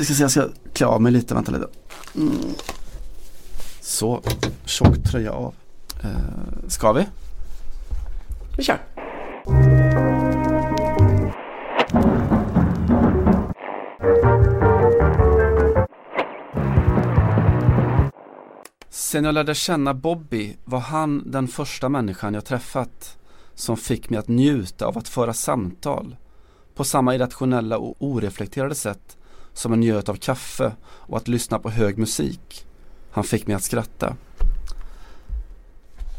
Vi ska se, jag ska klä av mig lite, vänta lite. Mm. Så, tjock tröja av. Eh, ska vi? Vi kör. Sen jag lärde känna Bobby var han den första människan jag träffat som fick mig att njuta av att föra samtal på samma irrationella och oreflekterade sätt som en njöt av kaffe och att lyssna på hög musik. Han fick mig att skratta.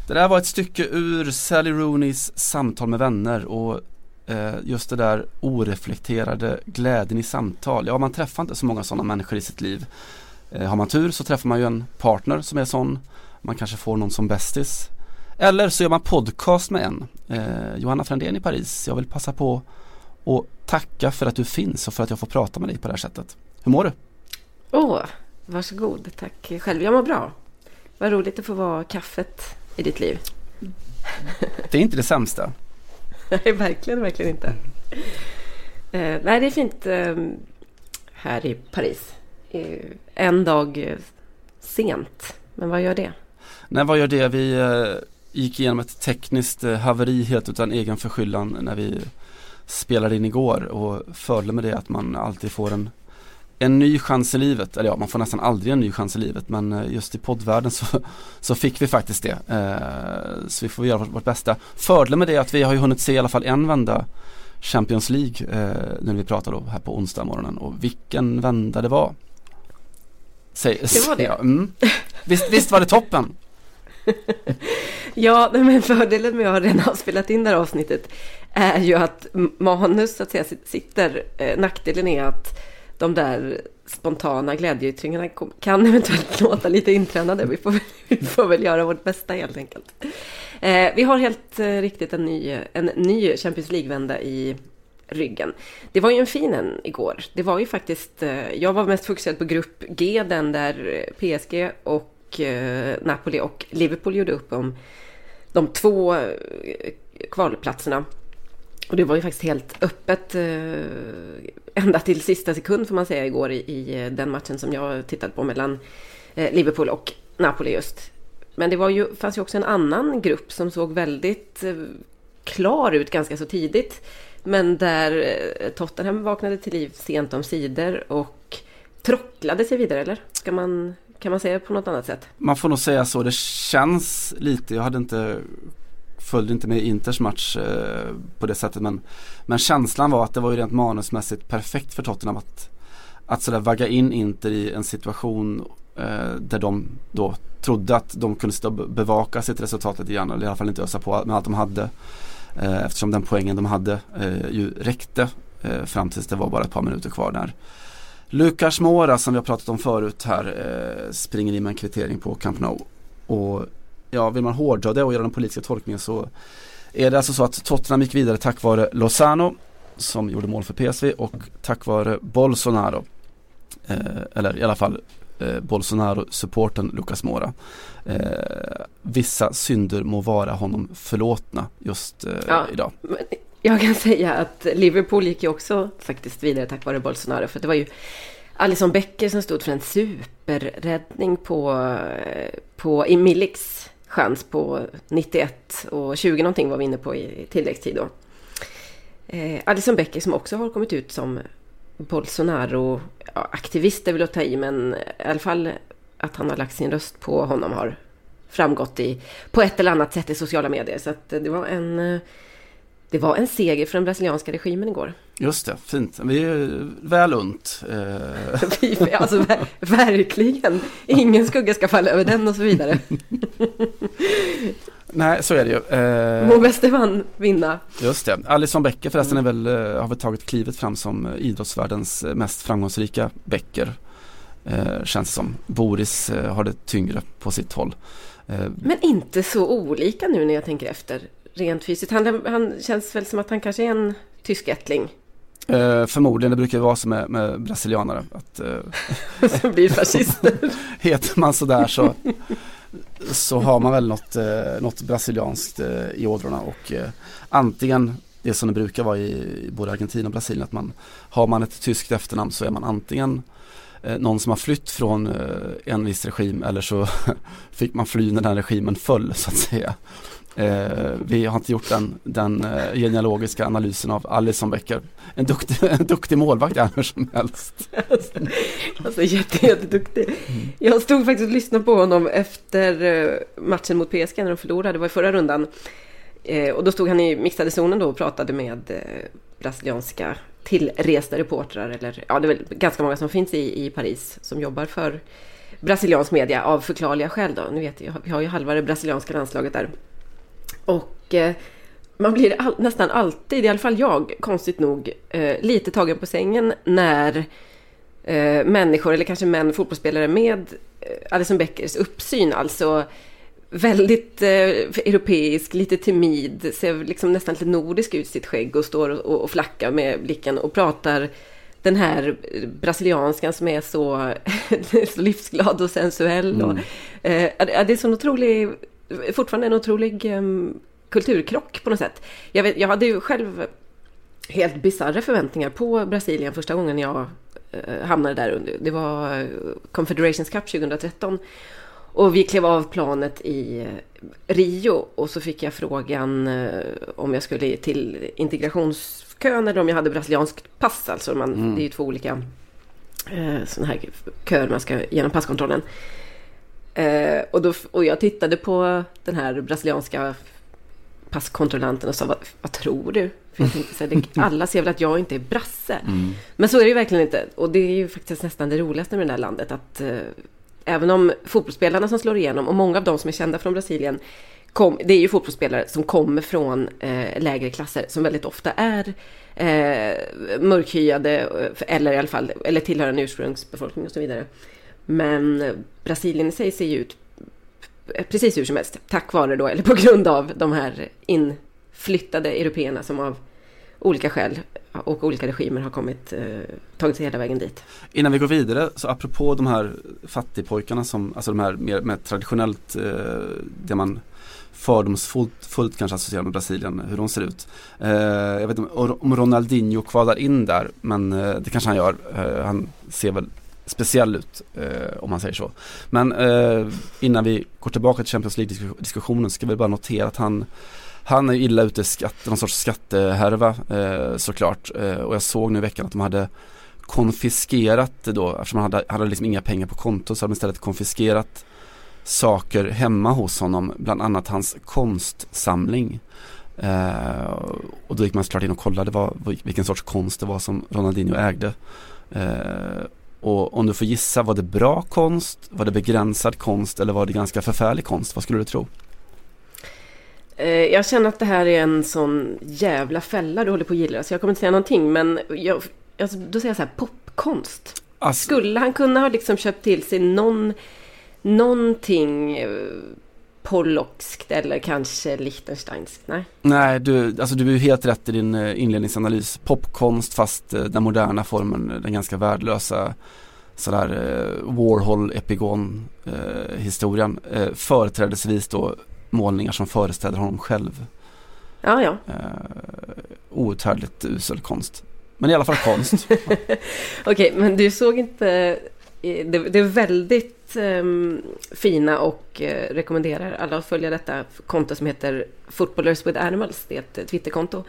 Det där var ett stycke ur Sally Rooneys Samtal med vänner och eh, just det där oreflekterade glädjen i samtal. Ja, man träffar inte så många sådana människor i sitt liv. Eh, har man tur så träffar man ju en partner som är sån. Man kanske får någon som bästis. Eller så gör man podcast med en. Eh, Johanna Frändén i Paris. Jag vill passa på och tacka för att du finns och för att jag får prata med dig på det här sättet. Hur mår du? Åh, oh, varsågod. Tack själv. Jag mår bra. Vad roligt att få vara kaffet i ditt liv. Det är inte det sämsta. Nej, verkligen, verkligen inte. Eh, nej, det är fint eh, här i Paris. Eh, en dag eh, sent. Men vad gör det? Nej, vad gör det? Vi eh, gick igenom ett tekniskt eh, haveri helt utan egen förskyllan när vi spelade in igår och fördelen med det är att man alltid får en en ny chans i livet, eller ja man får nästan aldrig en ny chans i livet men eh, just i poddvärlden så, så fick vi faktiskt det. Eh, så vi får göra vårt, bästa. Fördelen med det är att vi har ju hunnit se i alla fall en vända Champions League eh, när vi pratar då här på onsdag morgonen och vilken vända det var. Säg, det var det? Ja, mm. visst, visst var det toppen? ja, men fördelen med att redan ha spelat in det här avsnittet är ju att manus så att säga sitter. Eh, nackdelen är att de där spontana glädjeyttringarna kan eventuellt låta lite intränade. Vi får, vi får väl göra vårt bästa helt enkelt. Eh, vi har helt eh, riktigt en ny, en ny Champions League-vända i ryggen. Det var ju en fin en igår. Det var ju faktiskt, eh, jag var mest fokuserad på grupp G, den där eh, PSG och eh, Napoli och Liverpool gjorde upp om de två eh, kvalplatserna. Och det var ju faktiskt helt öppet eh, ända till sista sekund får man säga igår i, i eh, den matchen som jag tittade på mellan eh, Liverpool och Napoli just. Men det var ju, fanns ju också en annan grupp som såg väldigt klar ut ganska så tidigt. Men där Tottenham vaknade till liv sent om sidor och trocklade sig vidare, eller? Ska man, kan man säga på något annat sätt? Man får nog säga så. Det känns lite, jag hade inte följde inte med Inters match eh, på det sättet men, men känslan var att det var ju rent manusmässigt perfekt för Tottenham att, att sådär vagga in Inter i en situation eh, där de då trodde att de kunde stå bevaka sitt resultat lite grann eller i alla fall inte ösa på med allt de hade eh, eftersom den poängen de hade eh, ju räckte eh, fram tills det var bara ett par minuter kvar där. Lukas Mora som vi har pratat om förut här eh, springer in med en kvittering på Camp Nou och ja, vill man hårdra det och göra den politiska tolkningen så är det alltså så att Tottenham gick vidare tack vare Lozano som gjorde mål för PSV och tack vare Bolsonaro. Eh, eller i alla fall eh, Bolsonaro-supporten Lucas Mora. Eh, vissa synder må vara honom förlåtna just eh, ja, idag. Jag kan säga att Liverpool gick ju också faktiskt vidare tack vare Bolsonaro för det var ju Alison Becker som stod för en superräddning på, eh, på i Miliks chans på 91 och 20 någonting var vi inne på i tilläggstid då. Eh, Alison Becker som också har kommit ut som Bolsonaro-aktivist är väl att ta i men i alla fall att han har lagt sin röst på honom har framgått i, på ett eller annat sätt i sociala medier. Så att eh, det var en eh, det var en seger för den brasilianska regimen igår. Just det, fint. Vi är väl unt. Eh. alltså ver verkligen. Ingen skugga ska falla över den och så vidare. Nej, så är det ju. Eh... Må bäste man vinna. Just det. Alison Becker förresten är väl, eh, har väl tagit klivet fram som idrottsvärldens mest framgångsrika Becker. Eh, känns det som. Boris eh, har det tyngre på sitt håll. Eh, Men inte så olika nu när jag tänker efter rent fysiskt. Han, han känns väl som att han kanske är en tyskättling. Eh, förmodligen, det brukar vara så med, med brasilianare. Att, eh, Som blir fascister. heter man sådär så, så har man väl något, eh, något brasilianskt eh, i ådrorna. Och eh, antingen det som det brukar vara i, i både Argentina och Brasilien att man har man ett tyskt efternamn så är man antingen eh, någon som har flytt från eh, en viss regim eller så fick man fly när den regimen föll så att säga. Eh, vi har inte gjort den, den eh, genealogiska analysen av Alison Becker. En duktig, en duktig målvakt är hur som helst. alltså jätte, jätteduktig. Mm. Jag stod faktiskt och lyssnade på honom efter eh, matchen mot PSG när de förlorade, det var i förra rundan. Eh, och då stod han i mixade zonen då och pratade med eh, brasilianska tillresta reportrar. Eller, ja, det är väl ganska många som finns i, i Paris som jobbar för brasiliansk media av förklarliga skäl. Då. Ni vet, vi har ju halva det brasilianska landslaget där. Och eh, man blir all, nästan alltid, i alla fall jag, konstigt nog, eh, lite tagen på sängen när eh, människor, eller kanske män, fotbollsspelare med eh, Alison Beckers uppsyn, alltså väldigt eh, europeisk, lite timid, ser liksom nästan lite nordisk ut sitt skägg och står och, och flackar med blicken och pratar den här brasilianskan som är så, så livsglad och sensuell. Mm. Och, eh, det är så otrolig, fortfarande en otrolig eh, kulturkrock på något sätt. Jag, vet, jag hade ju själv helt bisarra förväntningar på Brasilien första gången jag eh, hamnade där. Det var Confederations Cup 2013. Och vi klev av planet i eh, Rio och så fick jag frågan eh, om jag skulle till integrationskön eller om jag hade brasilianskt pass. Alltså man, mm. det är ju två olika eh, sådana här köer man ska genom passkontrollen. Eh, och, då, och jag tittade på den här brasilianska passkontrollanten och sa vad, vad tror du? För jag tänkte så här, det, alla ser väl att jag inte är brasse. Mm. Men så är det ju verkligen inte. Och det är ju faktiskt nästan det roligaste med det här landet. Att eh, även om fotbollsspelarna som slår igenom och många av de som är kända från Brasilien kom, det är ju fotbollsspelare som kommer från eh, lägre klasser som väldigt ofta är eh, mörkhyade eh, eller i alla fall eller tillhör en ursprungsbefolkning och så vidare. Men Brasilien i sig ser ju ut precis hur som helst tack vare då eller på grund av de här inflyttade européerna som av olika skäl och olika regimer har kommit, eh, tagit sig hela vägen dit. Innan vi går vidare, så apropå de här fattigpojkarna som, alltså de här mer, mer traditionellt, eh, det man fördomsfullt fullt kanske associerar med Brasilien, hur de ser ut. Eh, jag vet inte om Ronaldinho kvalar in där, men eh, det kanske han gör. Eh, han ser väl speciell ut eh, om man säger så. Men eh, innan vi går tillbaka till Champions League-diskussionen ska vi bara notera att han han är illa ute i skatt, någon sorts skattehärva eh, såklart. Eh, och jag såg nu i veckan att de hade konfiskerat det då, eftersom han hade, hade liksom inga pengar på kontot, så hade de istället konfiskerat saker hemma hos honom, bland annat hans konstsamling. Eh, och då gick man såklart in och kollade vad, vilken sorts konst det var som Ronaldinho ägde. Eh, och om du får gissa, var det bra konst, var det begränsad konst eller var det ganska förfärlig konst? Vad skulle du tro? Eh, jag känner att det här är en sån jävla fälla du håller på att gilla. Så jag kommer inte säga någonting. Men jag, alltså, då säger jag så här, popkonst. Alltså. Skulle han kunna ha liksom köpt till sig någon, någonting eh, Pollockskt eller kanske Liechtensteinskt? Nej. Nej, du, alltså du är helt rätt i din eh, inledningsanalys. Popkonst fast den moderna formen, den ganska värdelösa sådär Warhol-epigon-historien. företrädesvis då målningar som föreställer honom själv. Ja, ja. Eh, outhärdligt usel konst. Men i alla fall konst. Okej, okay, men du såg inte... Det, det är väldigt um, fina och uh, rekommenderar alla att följa detta konto som heter Footballers with Animals. Det är ett Twitterkonto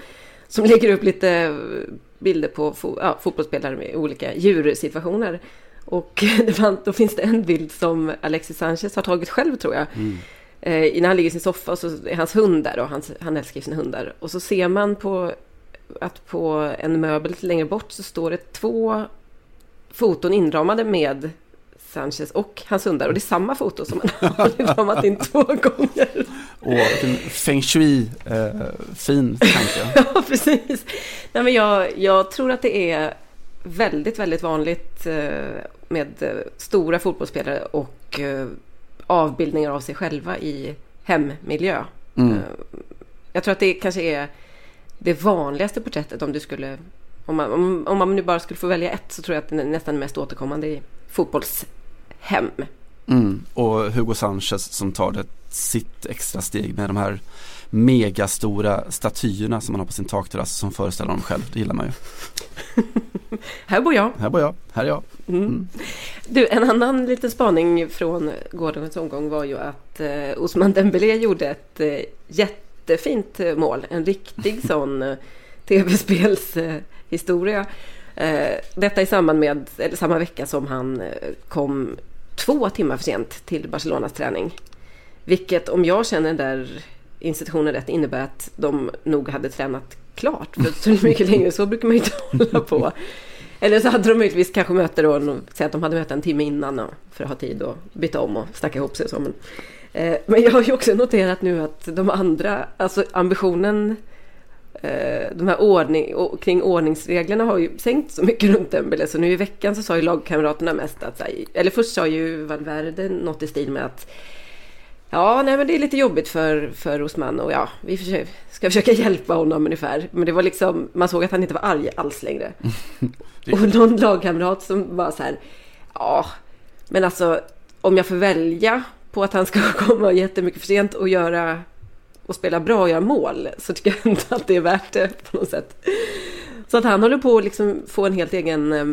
som lägger upp lite bilder på fo ja, fotbollsspelare med olika djursituationer. Och då finns det en bild som Alexis Sanchez har tagit själv tror jag. Mm eh, när han ligger i sin soffa och så är hans hund där och han, han älskar sina hundar. Och så ser man på att på en möbel lite längre bort så står det två foton inramade med Sanchez och hans hundar. Och det är samma foto som man har ramat in två gånger. Åh, vilken feng shui, eh, fin tanke. ja, precis. Nej, men jag, jag tror att det är väldigt, väldigt vanligt eh, med stora fotbollsspelare och eh, avbildningar av sig själva i hemmiljö. Mm. Eh, jag tror att det kanske är det vanligaste porträttet om du skulle om man, om, om man nu bara skulle få välja ett så tror jag att det är nästan mest återkommande i fotbollshem. Mm. Och Hugo Sanchez som tar det sitt extra steg med de här megastora statyerna som man har på sin takterrass som föreställer honom själv. Det gillar man ju. här bor jag. Här bor jag. Här är jag. Mm. Mm. Du, en annan liten spaning från gårdagens omgång var ju att eh, Osman Dembélé gjorde ett eh, jättefint eh, mål. En riktig sån eh, tv-spelshistoria. Eh, detta i samband med, eller samma vecka som han eh, kom två timmar för sent till Barcelonas träning. Vilket om jag känner den där institutionen rätt innebär att de nog hade tränat klart. För så mycket längre så brukar man ju inte hålla på. Eller så hade de möjligtvis kanske möte då, säg att de hade möte en timme innan för att ha tid att byta om och snacka ihop sig. Så. Men, eh, men jag har ju också noterat nu att de andra, alltså ambitionen de här ordning, kring ordningsreglerna har ju sänkt så mycket runt Dembele så nu i veckan så sa ju lagkamraterna mest att, eller först sa ju Valverde något i stil med att Ja, nej men det är lite jobbigt för, för Osman och ja, vi försöker, ska försöka hjälpa honom ungefär. Men det var liksom, man såg att han inte var arg alls längre. och någon lagkamrat som var så här, ja, men alltså om jag får välja på att han ska komma jättemycket för sent och göra och spela bra och göra mål så tycker jag inte att det är värt det på något sätt. Så att han håller på att liksom få en helt egen eh,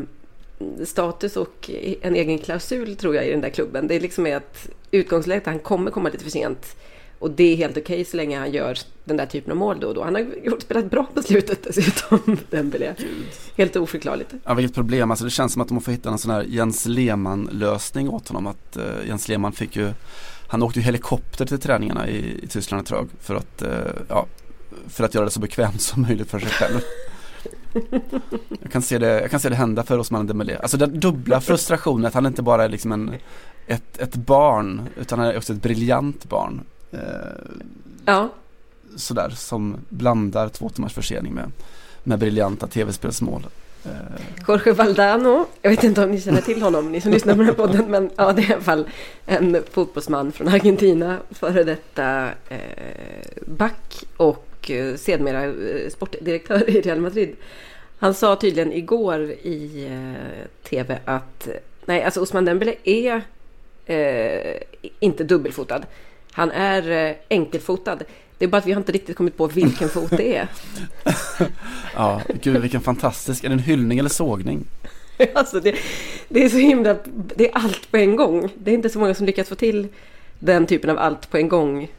status och en egen klausul tror jag i den där klubben. Det är liksom är att utgångsläget han kommer komma lite för sent. Och det är helt okej okay så länge han gör den där typen av mål då och då. Han har gjort, spelat bra på slutet dessutom, Dembélé. Helt oförklarligt. Ja, vilket problem. Alltså det känns som att de får hitta en sån här Jens Lehmann-lösning åt honom. Att uh, Jens Lehmann fick ju, han åkte ju helikopter till träningarna i, i Tyskland tror jag. För att, uh, ja, för att göra det så bekvämt som möjligt för sig själv. jag, kan se det, jag kan se det hända för Osman Dembélé. Alltså den dubbla frustrationen att han inte bara är liksom en, ett, ett barn utan han är också ett briljant barn. Eh, ja. Sådär som blandar två timmars försening med, med briljanta tv-spelsmål. Eh, Jorge Valdano, jag vet inte om ni känner till honom, ni som lyssnar på den här podden, men ja, det är i alla fall en fotbollsman från Argentina, före detta eh, back och eh, sedermera eh, sportdirektör i Real Madrid. Han sa tydligen igår i eh, tv att nej, alltså Osman Dembele är eh, inte dubbelfotad. Han är eh, enkelfotad. Det är bara att vi har inte riktigt kommit på vilken fot det är. ja, gud vilken fantastisk, är det en hyllning eller sågning? alltså det, det är så himla, det är allt på en gång. Det är inte så många som lyckats få till den typen av allt på en gång.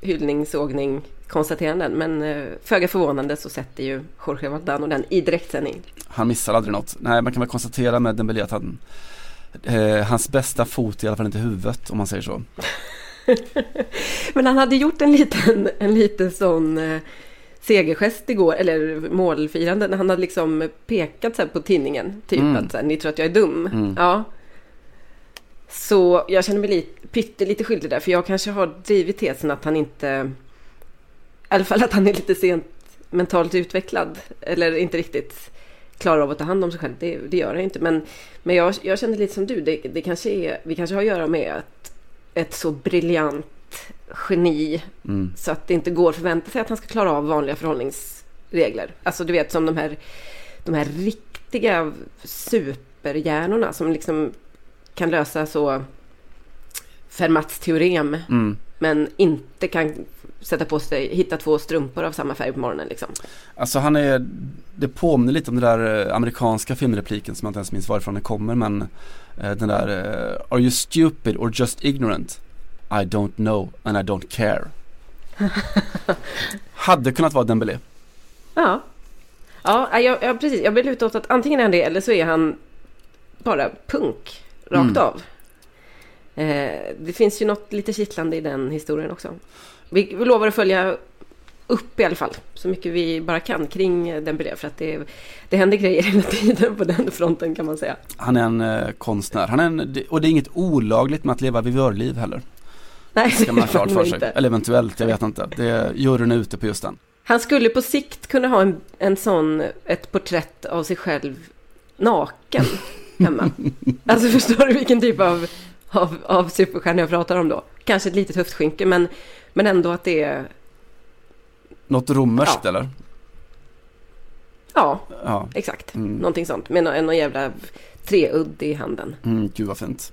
Hyllning, sågning, konstateranden. Men eh, föga förvånande så sätter ju Jorge Valdano den i direktsändning. Han missar aldrig något. Nej, man kan väl konstatera med Dembélé att han, eh, hans bästa fot är i alla fall inte huvudet om man säger så. Men han hade gjort en liten, en liten sån eh, segergest igår, eller målfirande, när han hade liksom pekat så på tinningen. Typ mm. att så här, ni tror att jag är dum. Mm. Ja. Så jag känner mig lite, pyttelite skyldig där, för jag kanske har drivit tesen att han inte i alla fall att han är lite sent mentalt utvecklad. Eller inte riktigt klarar av att ta hand om sig själv. Det, det gör han inte. Men, men jag, jag känner lite som du. Det, det kanske är, vi kanske har att göra med att ett så briljant geni. Mm. Så att det inte går att förvänta sig att han ska klara av vanliga förhållningsregler. Alltså du vet som de här, de här riktiga superhjärnorna som liksom kan lösa så Fermats teorem. Mm. Men inte kan sätta på sig, hitta två strumpor av samma färg på morgonen liksom. Alltså han är, det påminner lite om den där eh, amerikanska filmrepliken som jag inte ens minns varifrån den kommer men eh, den där eh, Are you stupid or just ignorant? I don't know and I don't care. Hade kunnat vara Dembélé. Ja. Ja, jag, jag, precis. Jag vill luta åt att antingen är han det eller så är han bara punk rakt mm. av. Eh, det finns ju något lite kittlande i den historien också. Vi, vi lovar att följa upp i alla fall så mycket vi bara kan kring den brev för att det, det händer grejer hela tiden på den fronten kan man säga. Han är en eh, konstnär han är en, och det är inget olagligt med att leva vivörliv heller. Nej, det ska man ha klart för sig. Inte. Eller eventuellt, jag vet inte. Det juryn är ute på just den. Han skulle på sikt kunna ha en, en sån, ett porträtt av sig själv naken hemma. alltså förstår du vilken typ av, av, av superstjärna jag pratar om då? Kanske ett litet höftskynke men men ändå att det är... Något romerskt ja. eller? Ja, ja. exakt. Mm. Någonting sånt. Med någon, någon jävla treudd i handen. Mm, gud vad fint.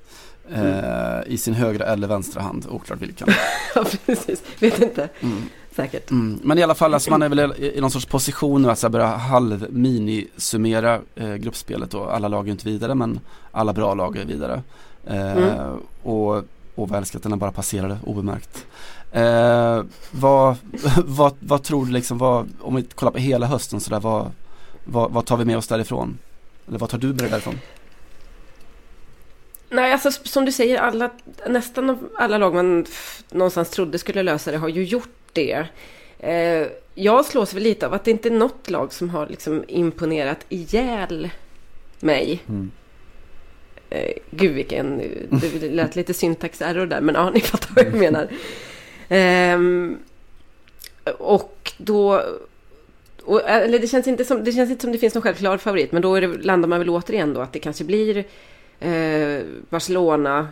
Mm. Eh, I sin högra eller vänstra hand, oklart vilken. ja, precis. Vet inte. Mm. Säkert. Mm. Men i alla fall, alltså, man är väl i, någon sorts position nu att så här börja halv mini-summera eh, gruppspelet och alla lag är inte vidare men alla bra lag är vidare. Eh, Mm. Och, och väl ska att den bara passerade obemärkt. Eh, vad, vad, vad tror du liksom, vad, om vi kollar på hela hösten sådär, vad, vad, vad tar vi med oss därifrån? Eller vad tar du med dig därifrån? Nej, alltså som du säger, alla, nästan alla lag man någonstans trodde skulle lösa det har ju gjort det. Eh, jag slås väl lite av att det inte är något lag som har liksom imponerat ihjäl mig. Mm. Eh, gud vilken, det lät lite syntaxerror där, men ja, ni fattar vad jag menar. Ehm, och då, och, eller det känns, inte som, det känns inte som det finns någon självklar favorit, men då är det, landar man väl återigen då att det kanske blir eh, Barcelona,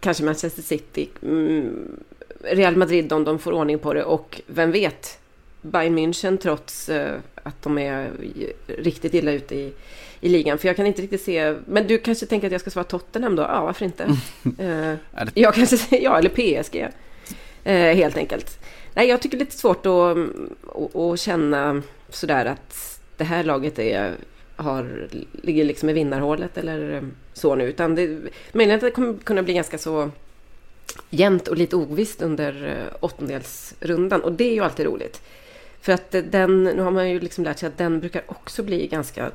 kanske Manchester City, mm, Real Madrid om de får ordning på det och vem vet, Bayern München trots eh, att de är riktigt illa ute i, i ligan. För jag kan inte riktigt se, men du kanske tänker att jag ska svara Tottenham då? Ja, varför inte? Eh, Är det- jag kanske säger ja, eller PSG. Eh, helt enkelt. Nej, jag tycker det är lite svårt att, att, att känna sådär att det här laget är, har, ligger liksom i vinnarhålet eller så nu. Utan det, möjligen att det kommer kunna bli ganska så jämnt och lite ovisst under eh, åttondelsrundan. Och det är ju alltid roligt. För att eh, den, nu har man ju liksom lärt sig att den brukar också bli ganska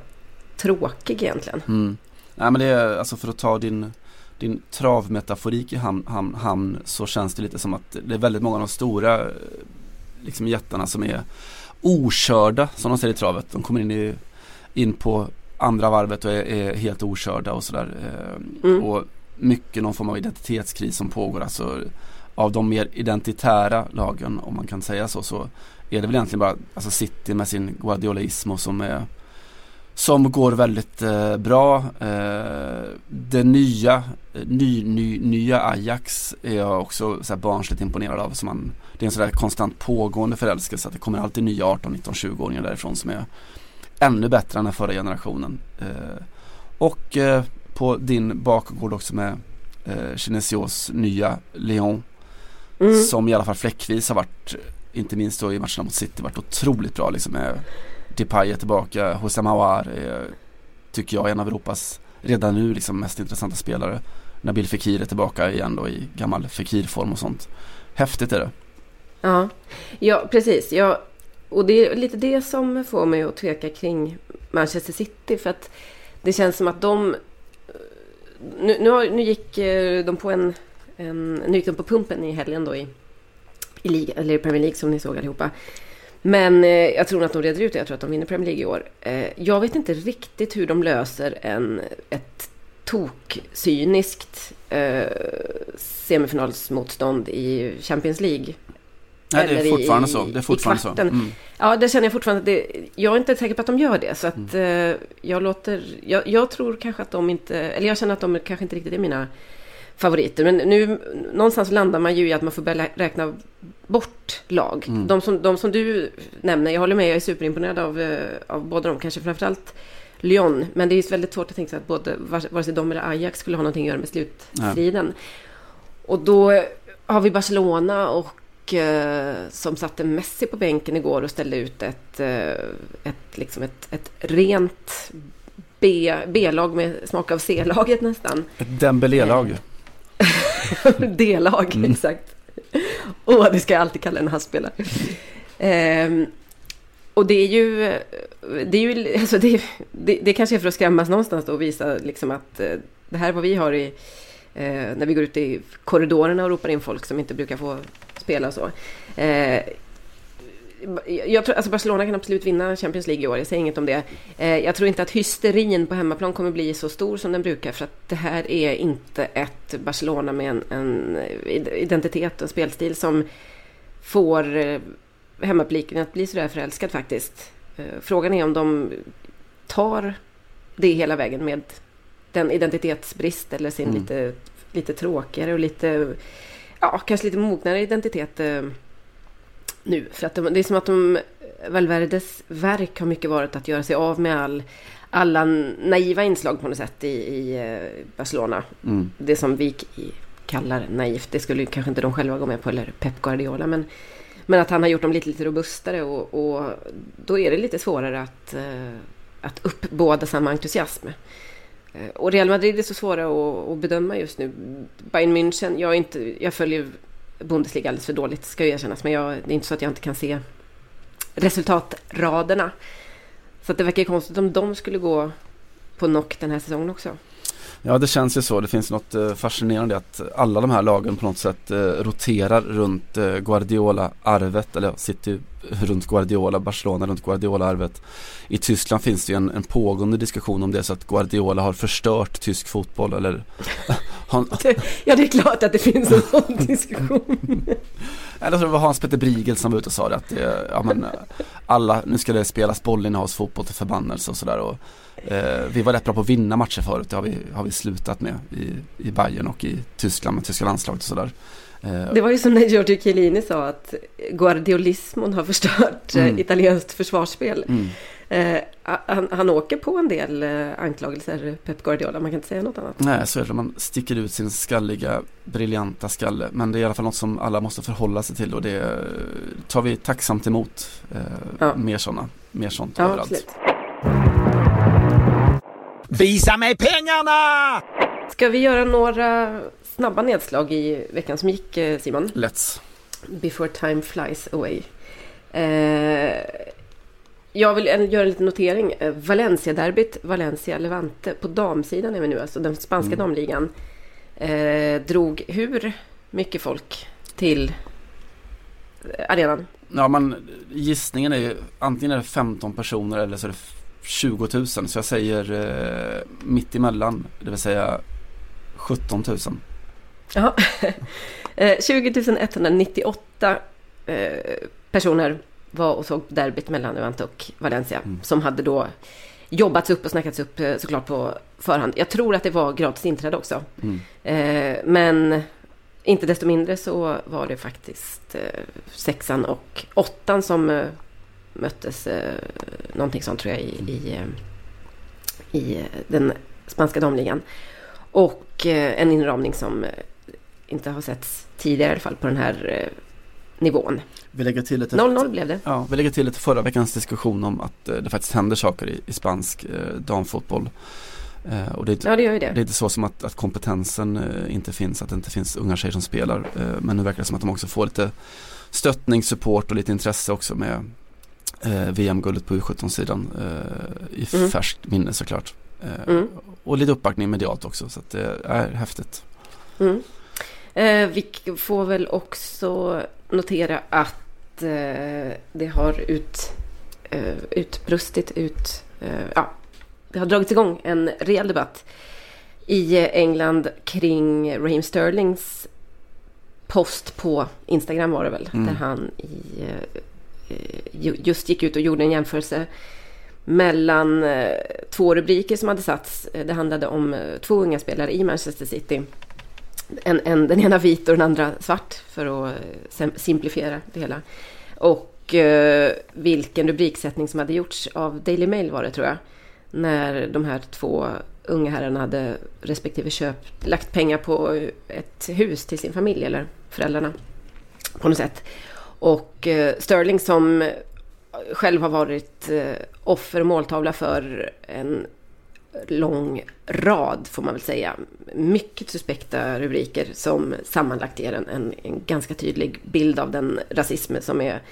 tråkig egentligen. Mm. Nej men det är alltså för att ta din, din travmetaforik i hamn, hamn, hamn så känns det lite som att det är väldigt många av de stora liksom jättarna som är okörda som de säger i travet. De kommer in, i, in på andra varvet och är, är helt okörda och sådär. Eh, Mm. Och mycket någon form av identitetskris som pågår. Alltså, av de mer identitära lagen om man kan säga så så är det väl egentligen bara alltså City med sin Guardiolaismo som är som går väldigt eh, bra. Eh, det nya, ny, ny, nya Ajax är jag också så här barnsligt imponerad av. Som man, det är en sådär konstant pågående förälskelse. Att det kommer alltid nya 18, 19, 20-åringar därifrån som är ännu bättre än den förra generationen. Eh, och eh, på din bakgård också med eh, Kinesios nya Lyon. Mm. Som i alla fall fläckvis har varit, inte minst då i matcherna mot City, varit otroligt bra liksom med Depay är tillbaka, José Mawar är, tycker jag är en av Europas redan nu liksom mest intressanta spelare. Nabil Fekir är tillbaka igen då i gammal Fekir-form och sånt. Häftigt är det. Ja, ja precis. Ja, och det är lite det som får mig att tveka kring Manchester City. För att det känns som att de... Nu, nu, har, nu gick eh, de på en... en nu gick de på pumpen i helgen då i, i, liga, eller i Premier League som ni såg allihopa. Men eh, jag tror att de reder ut det. Jag tror att de vinner Premier League i år. Eh, jag vet inte riktigt hur de löser en, ett tokcyniskt eh, semifinalsmotstånd i Champions League. Nej det är i- fortfarande så. Det är i fortfarande så. Mm. Ja, det känner jag fortfarande det, jag är inte säker på att de gör det. Så att Mm. eh, jag låter, jag, jag tror kanske att de inte, eller jag känner att de kanske inte riktigt är mina favoriter. Men nu, någonstans landar man ju i att man får börja räkna bort lag. Mm. De, som, de som du nämner, jag håller med, jag är superimponerad av, eh, av båda dem, kanske framförallt Lyon. Men det är väldigt svårt att tänka sig att både, vare sig de eller Ajax skulle ha någonting att göra med slutstriden. Och då har vi Barcelona och eh, som satte Messi på bänken igår och ställde ut ett, eh, ett, liksom ett, ett rent B-lag med smak av C-laget nästan. Ett Dembélé-lag. D-lag, Mm. exakt. Åh, det ska jag alltid kalla en havsspelare. Ehm, och det är ju, det, är ju alltså det, det, det kanske är för att skrämmas någonstans då och visa liksom att eh, det här är vad vi har i, eh, när vi går ut i korridorerna och ropar in folk som inte brukar få spela och så. Jag tror, alltså Barcelona kan absolut vinna Champions League i år, jag säger inget om det. Eh, jag tror inte att hysterin på hemmaplan kommer bli så stor som den brukar för att det här är inte ett Barcelona med en, en identitet och spelstil som får eh, hemmapubliken att bli sådär förälskad faktiskt. Eh, frågan är om de tar det hela vägen med den identitetsbrist eller sin Mm. lite, lite tråkigare och lite, ja, kanske lite mognare identitet eh, nu. För att de, det är som att de, Valverdes verk har mycket varit att göra sig av med all, alla naiva inslag på något sätt i, i eh, Barcelona. Mm. Det som vi kallar naivt, det skulle kanske inte de själva gå med på, eller Pep Guardiola. Men, Men att han har gjort dem lite, lite robustare och, och då är det lite svårare att, eh, att uppbåda samma entusiasm. Eh, och Real Madrid är så svåra att, att bedöma just nu. Bayern München, jag, inte, jag följer Bundesliga alldeles för dåligt ska ju erkännas. Men jag, det är inte så att jag inte kan se resultatraderna. Så att det verkar konstigt om de skulle gå på knock den här säsongen också. Ja det känns ju så. Det finns något eh, fascinerande att alla de här lagen på något sätt eh, roterar runt eh, Guardiola-arvet eller sitter runt Guardiola, Barcelona runt Guardiola-arvet. I Tyskland finns det ju en, en pågående diskussion om det så att Guardiola har förstört tysk fotboll eller han... Ja det är klart att det finns en sån diskussion. Eller så var Hans Petter Briegel som var ute och sa det att det, ja, men, alla, nu ska det spelas bollinnehavsfotboll till förbannelse och sådär. Eh, vi var rätt bra på att vinna matcher förut, det har vi, har vi slutat med i, i Bayern och i Tyskland med tyska landslaget och sådär. Eh, det var ju som när Giorgio Chiellini sa att guardiolismon har förstört eh, mm. italienskt försvarsspel. Mm. Eh, han, han, åker på en del eh, anklagelser, Pep Guardiola, man kan inte säga något annat. Nej, så är det. Man sticker ut sin skalliga, briljanta skalle. Men det är i alla fall något som alla måste förhålla sig till och det tar vi tacksamt emot. Eh, ja. Mer sådana, mer sånt ja, överallt. Absolut. Visa mig pengarna! Ska vi göra några snabba nedslag i veckan som gick, eh, Simon? Let's. Before time flies away. Eh, jag vill göra en liten notering. Eh, Valencia-derbyt, Valencia-Levante på damsidan är vi nu, alltså den spanska mm. damligan. Eh, drog hur mycket folk till arenan? Ja, men gissningen är ju antingen är det 15 personer eller så är det 20 000. Så jag säger eh, mitt emellan, det vill säga 17 000. Ja, 20 198 eh, personer var och såg derbyt mellan Levante och Valencia. Mm. Som hade då jobbats upp och snackats upp eh, såklart på förhand. Jag tror att det var gratis inträde också. Mm. Eh, men inte desto mindre så var det faktiskt eh, sexan och åttan som eh, möttes. Eh, någonting sånt tror jag i, mm. i, eh, i den spanska damligan. Och eh, en inramning som eh, inte har setts tidigare i alla fall på den här eh, nivån. Vi lägger till lite 0-0 blev det. Ja, vi lägger till lite förra veckans diskussion om att eh, det faktiskt händer saker i, i spansk eh, damfotboll. Eh, och det, är inte, ja, det, gör ju det. det är inte så som att, att kompetensen inte finns, att det inte finns unga tjejer som spelar. Men nu verkar det som att de också får lite stöttning, support och lite intresse också med VM-guldet på U17-sidan i mm. färskt minne såklart. Mm. Och lite uppbackning medialt också så att det är häftigt. Mm. Eh, vi får väl också notera att eh, det har ut, eh, utbrustit ut, ja, det har dragits igång en rejäl debatt i England kring Raheem Sterlings post på Instagram var det väl, mm. där han i, just gick ut och gjorde en jämförelse mellan två rubriker som hade satts. Det handlade om två unga spelare i Manchester City en, en, den ena vit och den andra svart för att eh, simplifiera det hela. Och eh, vilken rubriksättning som hade gjorts av Daily Mail var det tror jag. När de här två unga herrarna hade respektive köpt, lagt pengar på eh, ett hus till sin familj eller föräldrarna på något sätt. Och eh, Sterling som själv har varit eh, offer och måltavla för en lång rad, får man väl säga, mycket suspekta rubriker som sammanlagt ger en, en, en, ganska tydlig bild av den rasism som är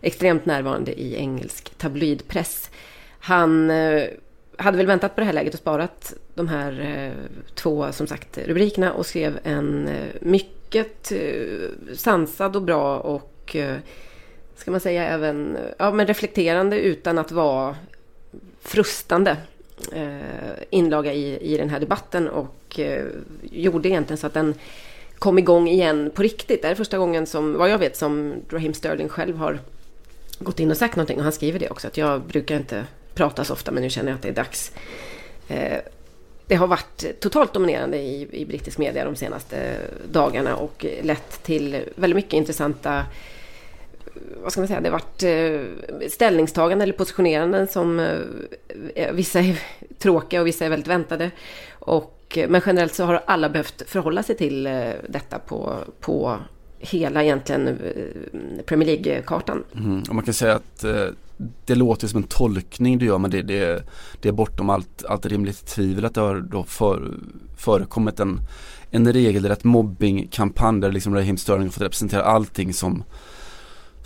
extremt närvarande i engelsk tabloidpress. Han eh, hade väl väntat på det här läget och sparat de här eh, två, som sagt, rubrikerna och skrev en eh, mycket sansad och bra och ska man säga även ja, men reflekterande utan att vara frustande Eh, inlaga i, i den här debatten och eh, gjorde egentligen så att den kom igång igen på riktigt. Det är första gången som, vad jag vet, som Raheem Sterling själv har gått in och sagt någonting. Och han skriver det också, att jag brukar inte prata så ofta, men nu känner jag att det är dags. Eh, det har varit totalt dominerande i, i brittisk media de senaste dagarna och lett till väldigt mycket intressanta vad ska man säga, det har varit eh, ställningstaganden eller positioneranden som eh, vissa är tråkiga och vissa är väldigt väntade. Och, eh, men generellt så har alla behövt förhålla sig till detta på, på hela egentligen Premier League-kartan. Mm. Och man kan säga att det låter som en tolkning du gör men det, det, det är bortom allt, allt rimligt tvivel att det har då för, förekommit en, en regelrätt mobbingkampanj där liksom Raheem Sterling fått representera allting som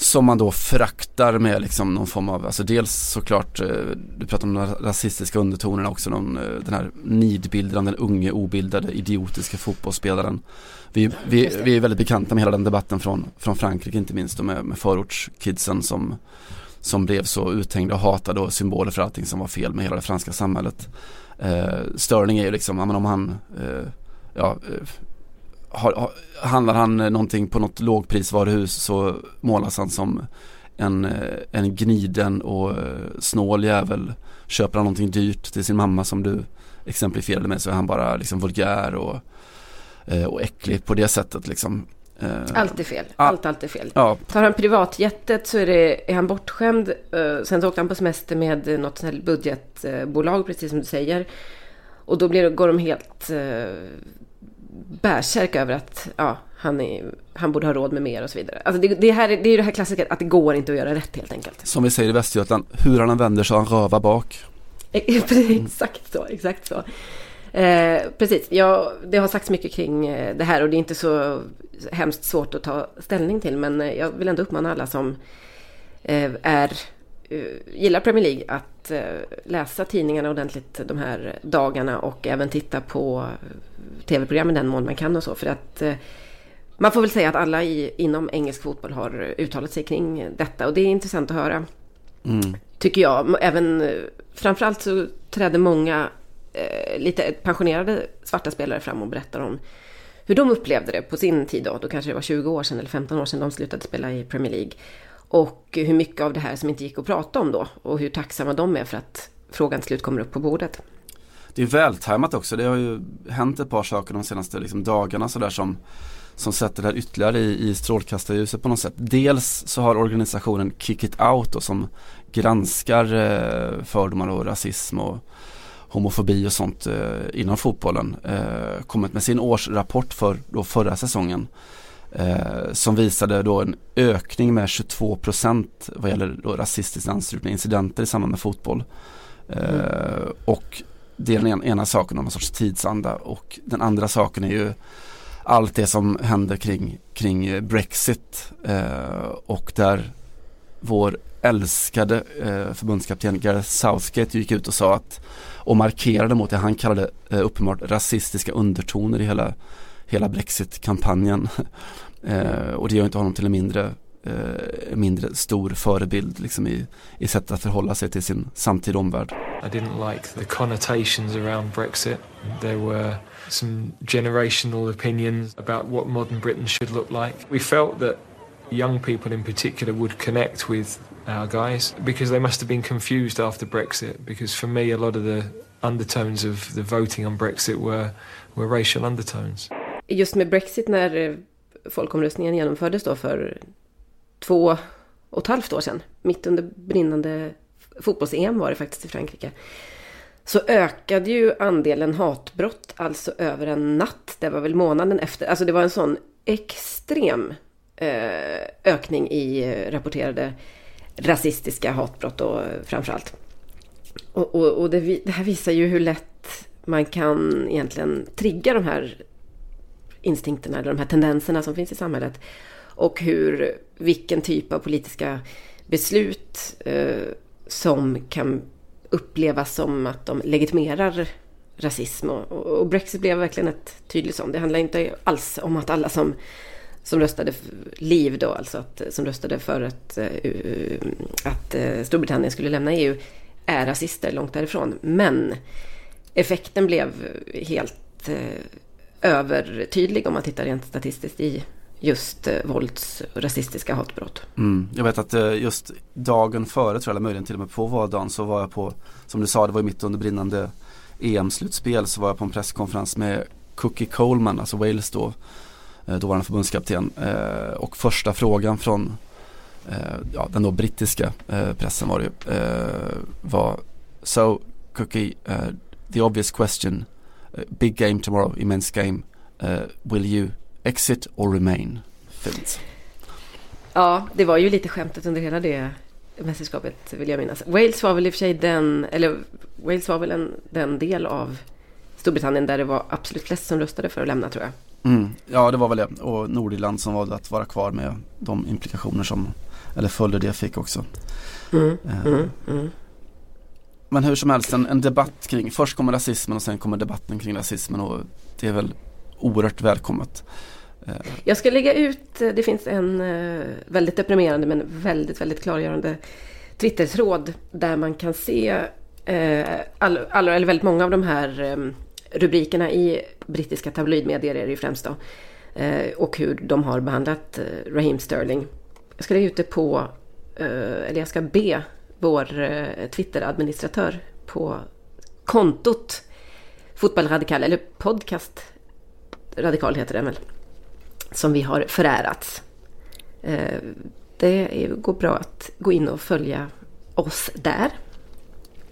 som man då fraktar med liksom någon form av, alltså dels såklart, eh, du pratar om de rasistiska undertonerna också, någon, eh, den här nidbilden av den unge obildade idiotiska fotbollsspelaren. Vi, vi, vi är väldigt bekanta med hela den debatten från, från Frankrike inte minst och med, med förortskidsen som, som blev så uthängda och hatade och symboler för allting som var fel med hela det franska samhället. Eh, Sterling är ju liksom, om han eh, ja, eh, har, handlar han någonting på något lågprisvaruhus så målas han som en, eh, en gniden och eh, snål jävel. Köper han någonting dyrt till sin mamma som du exemplifierade med så är han bara liksom vulgär och, eh, och äcklig på det sättet liksom. Allt är fel. Allt, allt är fel. Ja. Tar han privatjettet så är, det, är han bortskämd. Sen så åkte han på semester med något budgetbolag, precis som du säger. Och då blir, går de helt bärsärk över att ja, han, är, han borde ha råd med mer och så vidare. Alltså det, det, här, det är ju det här klassiska att det går inte att göra rätt helt enkelt. Som vi säger i Västergötland, hur han än vänder har han röva bak. exakt så, exakt så. Eh, precis, ja, det har sagts mycket kring eh, det här och det är inte så hemskt svårt att ta ställning till. Men eh, jag vill ändå uppmana alla som eh, är, gillar Premier League att uh, läsa tidningarna ordentligt de här dagarna och även titta på tv-program i den mån man kan och så. För att eh, man får väl säga att alla i, inom engelsk fotboll har uttalat sig kring detta och det är intressant att höra. Mm. Tycker jag. Även eh, framförallt så trädde många eh, lite pensionerade svarta spelare fram och berättar om hur de upplevde det på sin tid då. Då kanske det var 20 år sedan eller 15 år sedan de slutade spela i Premier League. Och hur mycket av det här som inte gick att prata om då. Och hur tacksamma de är för att frågan till slut kommer upp på bordet det är vältajmat också. Det har ju hänt ett par saker de senaste liksom, dagarna sådär som, som sätter det här ytterligare i, i strålkastarljuset på något sätt. Dels så har organisationen Kick It Out då, som granskar eh, fördomar och rasism och homofobi och sånt eh, inom fotbollen eh, kommit med sin årsrapport för då förra säsongen. Eh, som visade då en ökning med 22 procent vad gäller då rasistiskt anslutna incidenter i samband med fotboll. Eh, mm. Och det är den ena saken om en sorts tidsanda och den andra saken är ju allt det som händer kring, kring Brexit eh, och där vår älskade eh, förbundskapten Gareth Southgate gick ut och sa att och markerade mot det han kallade eh, uppenbart rasistiska undertoner i hela, hela Brexit-kampanjen. eh, och det gör inte honom till en mindre eh, mindre stor förebild liksom i, i sättet att förhålla sig till sin samtida omvärld. I didn't like the connotations around Brexit. There were some generational opinions about what modern Britain should look like. We felt that young people in particular would connect with our guys because they must have been confused after Brexit because for me a lot of the undertones of the voting on Brexit were, were racial undertones. Just med Brexit när eh, folkomröstningen genomfördes då för två och ett halvt år sedan, mitt under brinnande fotbolls-EM var det faktiskt i Frankrike, så ökade ju andelen hatbrott alltså över en natt. Det var väl månaden efter. Alltså det var en sån extrem eh, ökning i eh, rapporterade rasistiska hatbrott då eh, framförallt. Och, och, och det, det här visar ju hur lätt man kan egentligen trigga de här instinkterna eller de här tendenserna som finns i samhället och hur, vilken typ av politiska beslut eh, som kan upplevas som att de legitimerar rasism. Och, och, Brexit blev verkligen ett tydligt sånt. Det handlar inte alls om att alla som, som röstade liv då, alltså att, som röstade för att, uh, att uh, Storbritannien skulle lämna EU, är rasister långt därifrån. Men effekten blev helt uh, övertydlig om man tittar rent statistiskt i just eh, vålds och rasistiska hatbrott. Mm. Jag vet att eh, just dagen före, tror jag, eller möjligen till och med på valdagen så var jag på, som du sa, det var mitt under brinnande EM-slutspel så var jag på en presskonferens med Cookie Coleman, alltså Wales då, eh, dåvarande förbundskapten. Eh, och första frågan från eh, ja, den då brittiska eh, pressen var det eh, var So Cookie, uh, the obvious question, big game tomorrow, immense game, uh, will you Exit or remain. fint. Ja, det var ju lite skämtet under hela det mästerskapet vill jag minnas. Wales var väl i och för sig den, eller Wales var väl en, den del av Storbritannien där det var absolut flest som röstade för att lämna tror jag. Mm, ja det var väl det och Nordirland som valde att vara kvar med de implikationer som, eller följder det fick också. Mm, eh. mm, mm. Men hur som helst en, en, debatt kring, först kommer rasismen och sen kommer debatten kring rasismen och det är väl oerhört välkommet. Eh, jag ska lägga ut, eh, det finns en eh, väldigt deprimerande men väldigt, väldigt klargörande Twitter-tråd där man kan se all, all, eller väldigt många av de här rubrikerna i brittiska tabloidmedier är det ju främst då. Och hur de har behandlat Raheem Sterling. Jag ska lägga ut det på, eller jag ska be vår eh, Twitter-administratör på kontot Fotboll Radikal, eller Podcast Radikal heter den väl, som vi har förärats. Eh, det går bra att gå in och följa oss där.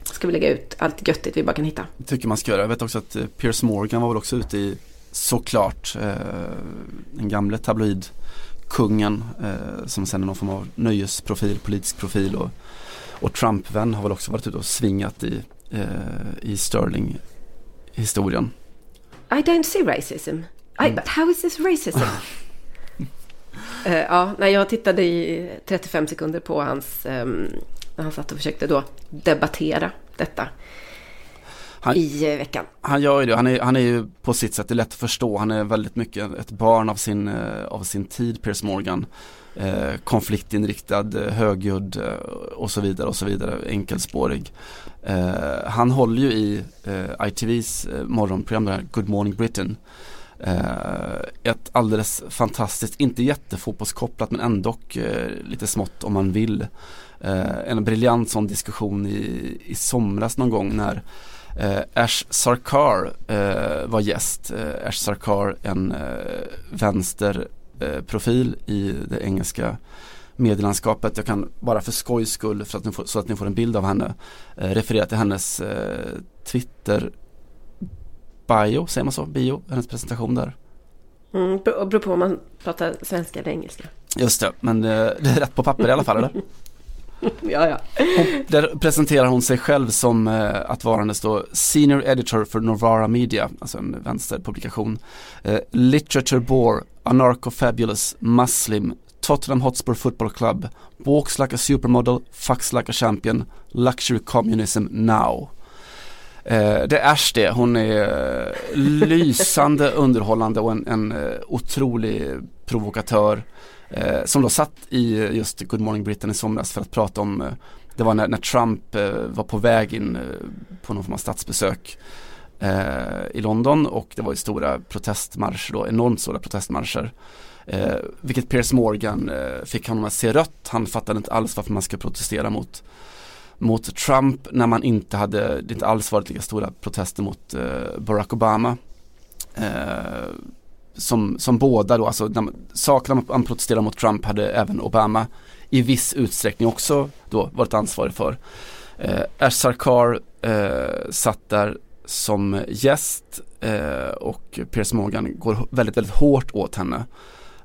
Ska vi lägga ut allt göttigt vi bara kan hitta. Det tycker man ska göra. Jag vet också att eh, Piers Morgan var väl också ute i såklart eh, den gamle tabloidkungen eh, som sen är någon form av nöjesprofil, politisk profil och och Trump-vän har väl också varit ute och svingat i, eh, i Sterling-historien. I don't see racism. I, mm. but how is this racism? uh, ja, när jag tittade i 35 sekunder på hans, um, när han satt och försökte då debattera detta. Han, i uh, veckan. Han gör ju det, han är, han är ju på sitt sätt, det är lätt att förstå, han är väldigt mycket ett barn av sin, uh, av sin tid, Piers Morgan eh, konfliktinriktad, eh, högljudd eh, och så vidare och så vidare, enkelspårig. Eh, han håller ju i eh, ITVs eh, morgonprogram där, Good Morning Britain. Ett alldeles fantastiskt, inte jättefotbollskopplat men ändå lite smått om man vill. en briljant sån diskussion i, i somras någon gång när Eh, Ash Sarkar eh, var gäst. Eh, Ash Sarkar, en vänster Eh, profil i det engelska medielandskapet. Jag kan bara för skojs skull, för att ni får, så att ni får en bild av henne, eh, referera till hennes eh, Twitter bio, säger man så? Bio, hennes presentation där. Mm, beror på om man pratar svenska eller engelska. Just det, men det, eh, det är rätt på papper i alla fall eller? ja, ja. Hon, där presenterar hon sig själv som eh, att varandes då Senior Editor för Novara Media, alltså en vänsterpublikation. Eh, Literature Bore, Anarcho-Fabulous, Muslim, Tottenham Hotspur Football Club, Walks like a supermodel, Fucks like a champion, Luxury Communism now. Eh, det är Ash det, hon är eh, lysande underhållande och en, en eh, otrolig provokatör. Eh, som då satt i eh, just Good Morning Britain i somras för att prata om, eh, det var när, när Trump eh, var på väg in eh, på någon form av statsbesök eh, i London och det var ju stora protestmarscher då, enormt stora protestmarscher. Eh, vilket Piers Morgan eh, fick honom att se rött, han fattade inte alls varför man ska protestera mot mot Trump när man inte hade, det inte alls varit lika stora protester mot eh, Barack Obama som, som båda då, alltså sakerna man protesterar mot Trump hade även Obama i viss utsträckning också då varit ansvarig för. Eh, Ash Sarkar eh, satt där som gäst eh, och Piers Morgan går väldigt, väldigt hårt åt henne.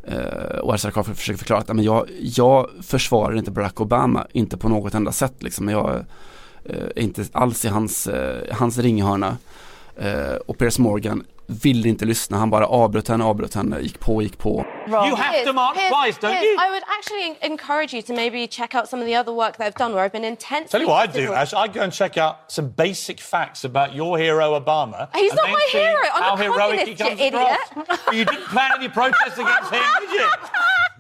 Eh, och Ash Sarkar försöker förklara att men jag, jag försvarar inte Barack Obama, inte på något enda sätt liksom. Jag eh, är inte alls i hans, eh, hans ringhörna. Eh, och Piers Morgan ville inte lyssna. Han bara avbröt henne, avbröt henne, gick på, gick på. You have to mark twice, don't you? I would actually encourage you to maybe check out some of the other work that I've done where I've been intensely... Tell you what I'd do, Ash. I'd go and check out some basic facts about your hero, Obama. He's not my hero. I'm a communist, you idiot. you didn't plan any protests against him, did you?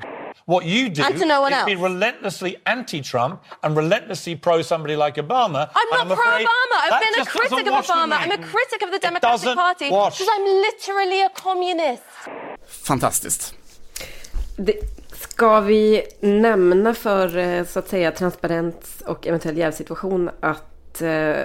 What you do and to no one is else. be relentlessly anti-Trump and relentlessly pro somebody like Obama. I'm not I'm pro-Obama. I've been a critic of Obama. I'm a critic of the Democratic Party because I'm literally a communist. Fantastiskt. Det, ska vi nämna för eh, så att säga transparens och eventuell jävsituation att eh,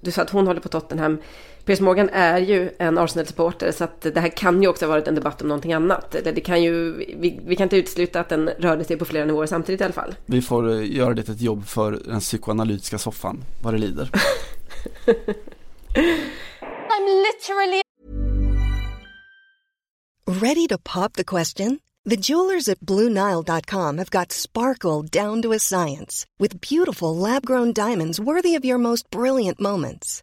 du sa att hon håller på Tottenham. Piers Morgan är ju en Arsenal-supporter så att det här kan ju också ha varit en debatt om någonting annat. Eller det kan ju, vi, vi kan inte utesluta att den rörde sig på flera nivåer samtidigt i alla fall. Vi får uh, göra det ett jobb för den psykoanalytiska soffan, vad det lider. I'm literally... Ready to pop the question? The jewelers at BlueNile.com have got sparkle down to a science with beautiful lab-grown diamonds worthy of your most brilliant moments.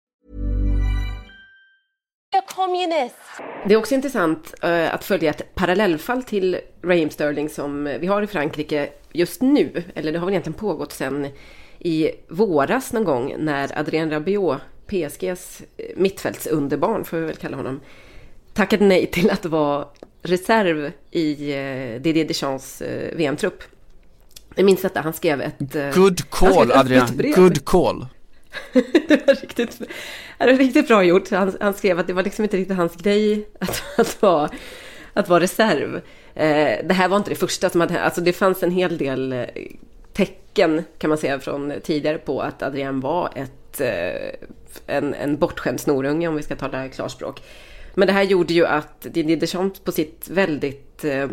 Kommunist. Det är också intressant uh, att följa ett parallellfall till Raheem Sterling som vi har i Frankrike just nu. Eller det har väl egentligen pågått sedan i våras någon gång när Adrien Rabiot PSGs eh, mittfältsunderbarn, får vi väl kalla honom, tackade nej till att vara reserv i eh, Didier Deschamps VM-trupp. Jag minns detta, han skrev ett... Good call Adrian, good call. det, var riktigt, det var riktigt bra gjort. Han, han, skrev att det var liksom inte riktigt hans grej att, att, vara, att vara reserv. Eh, det här var inte det första som hade Alltså det fanns en hel del eh, tecken kan man säga från tidigare på att Adrian var ett eh, en, en bortskämd snorunge om vi ska tala klarspråk. Men det här gjorde ju att Didier Deschamps på sitt väldigt eh,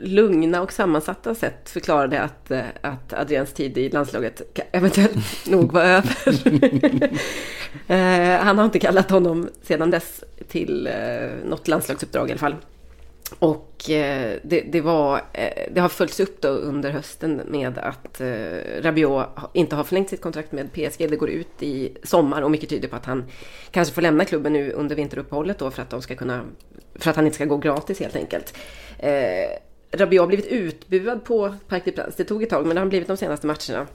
lugna och sammansatta sätt förklarade att, eh, att Adrians tid i landslaget eventuellt nog var över. eh, han har inte kallat honom sedan dess till eh, något landslagsuppdrag i alla fall. Och eh, det, det, var, eh, det har följts upp då under hösten med att eh, Rabiot inte har förlängt sitt kontrakt med PSG. Det går ut i sommar och mycket tyder på att han kanske får lämna klubben nu under vinteruppehållet då för att, de ska kunna, för att han inte ska gå gratis helt enkelt. Rabiot har blivit utbuad på Parc des Princes. Det tog ett tag men det har han blivit de senaste matcherna.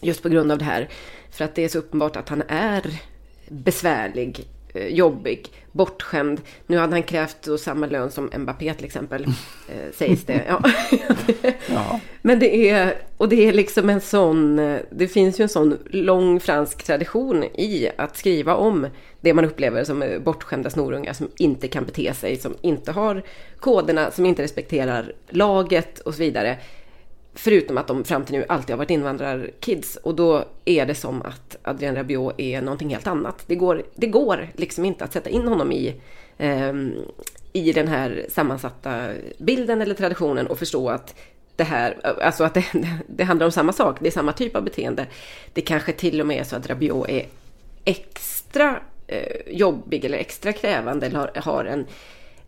Just på grund av det här. För att det är så uppenbart att han är besvärlig jobbig, bortskämd. Nu hade han krävt samma lön som Mbappé till exempel, eh, sägs det. Ja. ja. Men det är, och det är liksom en sån, eh, det finns ju en sån lång fransk tradition i att skriva om det man upplever som bortskämda snorungar som inte kan bete sig, som inte har koderna, som inte respekterar laget och så vidare. Förutom att de fram till nu alltid har varit invandrarkids. Och då är det som att Adrien Rabiot är någonting helt annat. Det går, det går liksom inte att sätta in honom i, eh, i den här sammansatta bilden eller traditionen och förstå att det här, alltså att det, det handlar om samma sak. Det är samma typ av beteende. Det kanske till och med är så att Rabiot är extra eh, jobbig eller extra krävande eller har, har en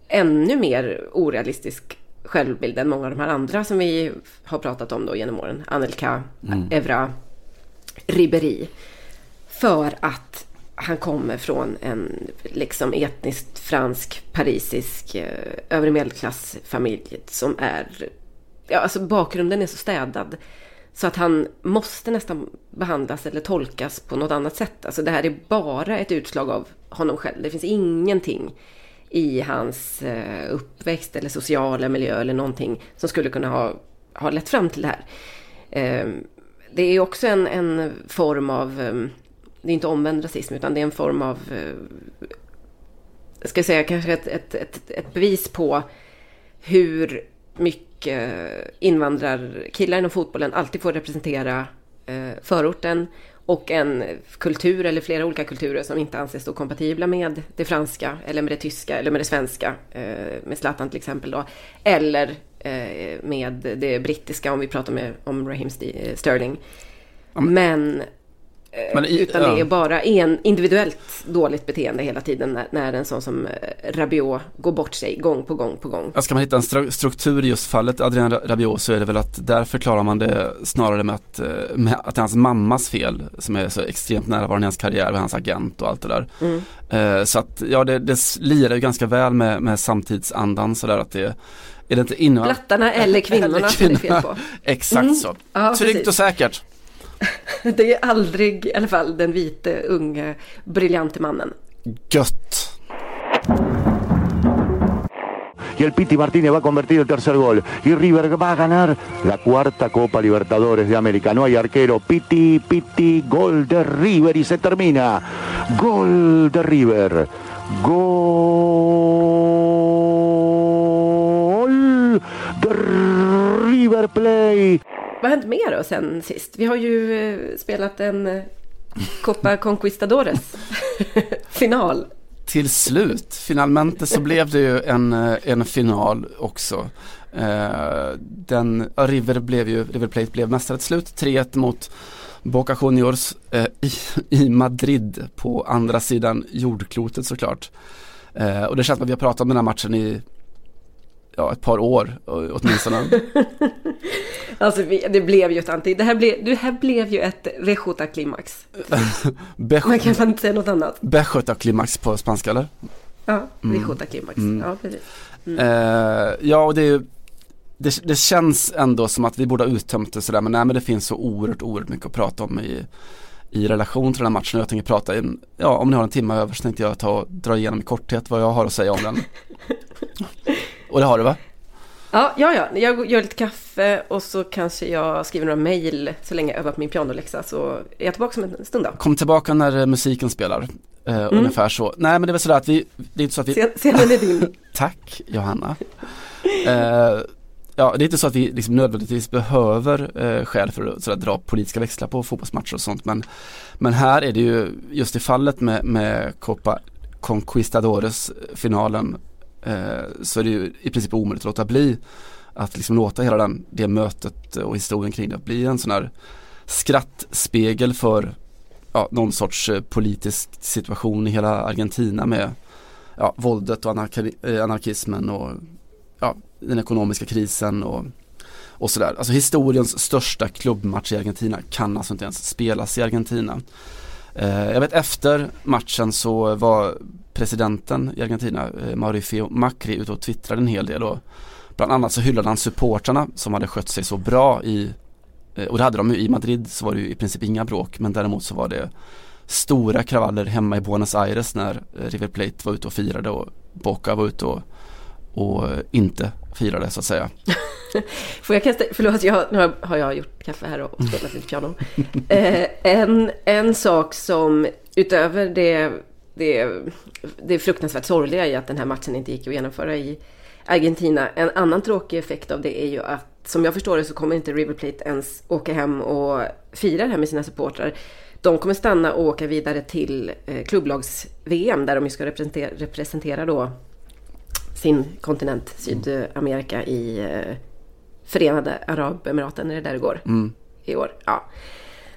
ännu mer orealistisk självbild än många av de här andra som vi har pratat om då genom åren. Anelka, mm. Evra, Ribéry. För att han kommer från en liksom etniskt fransk, parisisk, eh, övre medelklassfamilj som är... Ja, alltså bakgrunden är så städad. Så att han måste nästan behandlas eller tolkas på något annat sätt. Alltså det här är bara ett utslag av honom själv. Det finns ingenting i hans eh, uppväxt eller sociala miljö eller någonting som skulle kunna ha, ha lett fram till det här. Ehm, det är också en, en form av, ehm, det är inte omvänd rasism utan det är en form av, eh, ska jag säga kanske ett, ett, ett, ett bevis på hur mycket invandrarkillar inom fotbollen alltid får representera eh, förorten och en kultur eller flera olika kulturer som inte anses stå kompatibla med det franska eller med det tyska eller med det svenska, eh, med Zlatan till exempel då, eller eh, med det brittiska om vi pratar med, om Raheem Sterling. Men Eh, Men i, utan det är bara en individuellt dåligt beteende hela tiden när, när en sån som eh, Rabiot går bort sig gång på gång på gång. ska man hitta en struktur i just fallet Adrian Rabiot så är det väl att där förklarar man det snarare med att, eh, med att det är hans mammas fel som är så extremt närvarande i hans karriär med hans agent och allt det där. Mm. Så att ja det, det lirar ju ganska väl med, med samtidsandan sådär att det är det inte innan... Blattarna eller kvinnorna, eller kvinnorna. det är fel på. Exakt mm. så. Ja, Tryggt precis. och säkert. Det är aldrig i alla fall den vite, unge, briljante mannen. Gött. y el Piti Martínez va a convertir el tercer gol. Y River va a ganar la cuarta Copa Libertadores de América. No hay arquero. Piti, Piti, gol de River y se termina. Gol de River. Gol de River Play. Vad har hänt mer då sen sist? Vi har ju eh, spelat en eh, Copa Conquistadores. final. Till slut, finalmente så blev det ju en, en final också. Eh, den, River blev ju, River Plate blev mästare till slut, 3-1 mot Boca Juniors eh, i, i Madrid på andra sidan jordklotet såklart. Eh, och det känns som att vi har pratat om den här matchen i ja, ett par år åtminstone. alltså det blev ju ett anti, det här blev, det här blev ju ett Rejota-klimax. Man kan inte säga något annat. Bejota-klimax på spanska eller? Ja, Rejota-klimax. Mm. Ja, precis. Mm. Eh, ja, och det är ju det, det, känns ändå som att vi borde ha uttömt det sådär men nej men det finns så oerhört, oerhört mycket att prata om i, i relation till den här matchen jag tänker prata in, ja om ni har en timme över så tänkte jag ta och dra igenom i korthet vad jag har att säga om den. och det har du va? Ja, ja, ja. Jag gör lite kaffe och så kanske jag skriver några mejl så länge jag övar på min pianoläxa så är jag tillbaka om en stund då. Kom tillbaka när eh, musiken spelar. Uh, mm. Ungefär så. Nej men det är väl sådär att vi, det är inte så att vi Scenen är din. Tack Johanna. Uh, ja, det är inte så att vi liksom nödvändigtvis behöver eh, skäl för att sådär, dra politiska växlar på fotbollsmatcher och sånt. Men, men här är det ju just i fallet med, med Copa Conquistadores finalen eh, Eh, så är det ju i princip omöjligt att låta bli att liksom låta hela den, det mötet och historien kring det bli en sån här skrattspegel för ja, någon sorts eh, politisk situation i hela Argentina med ja, våldet och eh, anarkismen och ja, den ekonomiska krisen och, och sådär. Alltså historiens största klubbmatch i Argentina kan alltså inte ens spelas i Argentina. Eh, jag vet efter matchen så var presidenten i Argentina, eh, Mauricio Macri, ute och twittrade en hel del och bland annat så hyllade han supportrarna som hade skött sig så bra i eh, och det hade de ju i Madrid så var det ju i princip inga bråk men däremot så var det stora kravaller hemma i Buenos Aires när eh, River Plate var ute och firade och Boca var ute och och inte firade så att säga. Får jag kasta, förlåt, jag, nu har jag gjort kaffe här och spelat lite piano. Eh, en, en sak som utöver det, det, det fruktansvärt sorgliga i att den här matchen inte gick att genomföra i Argentina. En annan tråkig effekt av det är ju att som jag förstår det så kommer inte River Plate ens åka hem och fira det här med sina supportrar. De kommer stanna och åka vidare till eh, klubblags-VM där de ska representera, representera då sin kontinent, Sydamerika i eh, Förenade Arabemiraten, är det där det går mm. i år? Ja.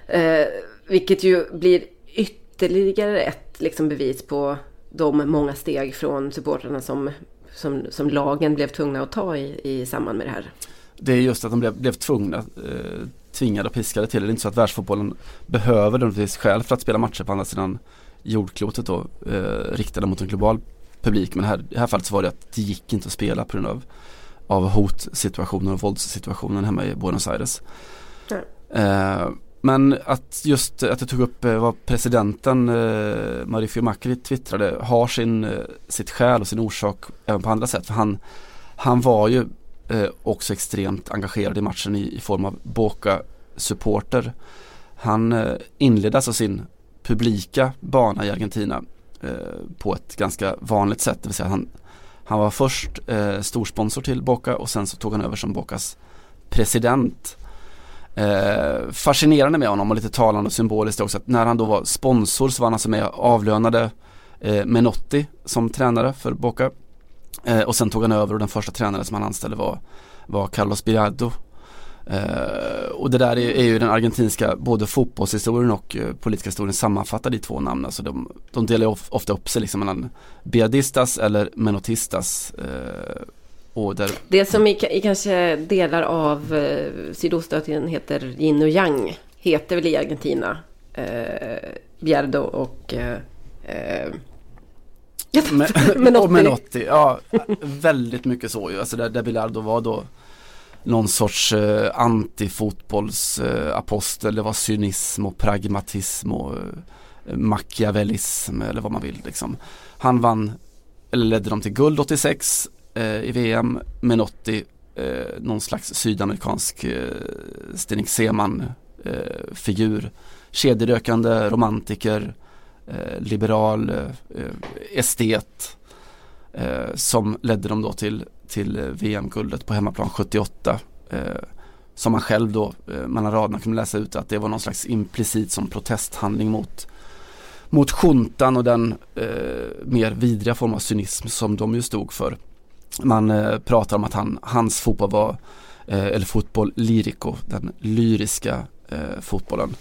Eh, vilket ju blir ytterligare ett liksom, bevis på de många steg från supportrarna som, som, som lagen blev tvungna att ta i, i samband med det här. Det är just att de blev, blev tvungna, eh, tvingade och piskade till det. Det är inte så att världsfotbollen behöver nödvändigtvis skäl för att spela matcher på andra sidan jordklotet då, eh, riktade mot en global publik men här, i det här fallet så var det att det gick inte att spela på grund av, av hotsituationen och våldssituationen hemma i Buenos Aires. Eh, men att just att jag tog upp eh, vad presidenten eh, Mauricio Macri twittrade har sin, eh, sitt skäl och sin orsak även på andra sätt. För han, han var ju eh, också extremt engagerad i matchen i, i form av Boca-supporter. Han eh, inledde alltså sin publika bana i Argentina Eh, på ett ganska vanligt sätt. Det vill säga han, han var först eh, storsponsor till Boca och sen så tog han över som Bocas president. Eh, fascinerande med honom och lite talande och symboliskt också att när han då var sponsor så var han alltså med och avlönade eh, Menotti som tränare för Boca. Eh, och sen tog han över och den första tränaren som han anställde var, var Carlos Birado. Uh, eh, och det där är, är, ju den argentinska både fotbollshistorien och uh, politiska historien sammanfattade i två namn. Alltså de, de delar of, ofta upp sig liksom mellan Biadistas eller Menotistas. Eh, där... Det som i, i kanske delar av uh, Sydostasien heter yin och yang heter väl i Argentina uh, Biardo och Menotti. och Menotti. Ja, väldigt mycket så ju. Alltså där, där Bilardo var då någon sorts eh, antifotbollsapostel. Eh, det var cynism och pragmatism och eh, machiavellism eller vad man vill. Liksom. Han vann, eller ledde dem till guld 86 eh, Eh, i VM. Menotti, eh, någon slags sydamerikansk eh, Stenik Seman eh, figur. Kedjerökande romantiker, eh, liberal, eh, estet. Eh, som ledde dem då till till VM-guldet på hemmaplan 78. Eh, som man själv då eh, mellan raderna kunde läsa ut att det var någon slags implicit som protesthandling mot mot juntan och den eh, mer vidriga form av cynism som de ju stod för. Man eh, pratar om att han, hans fotboll var, eh, eller fotboll lirico, den lyriska eh, fotbollen.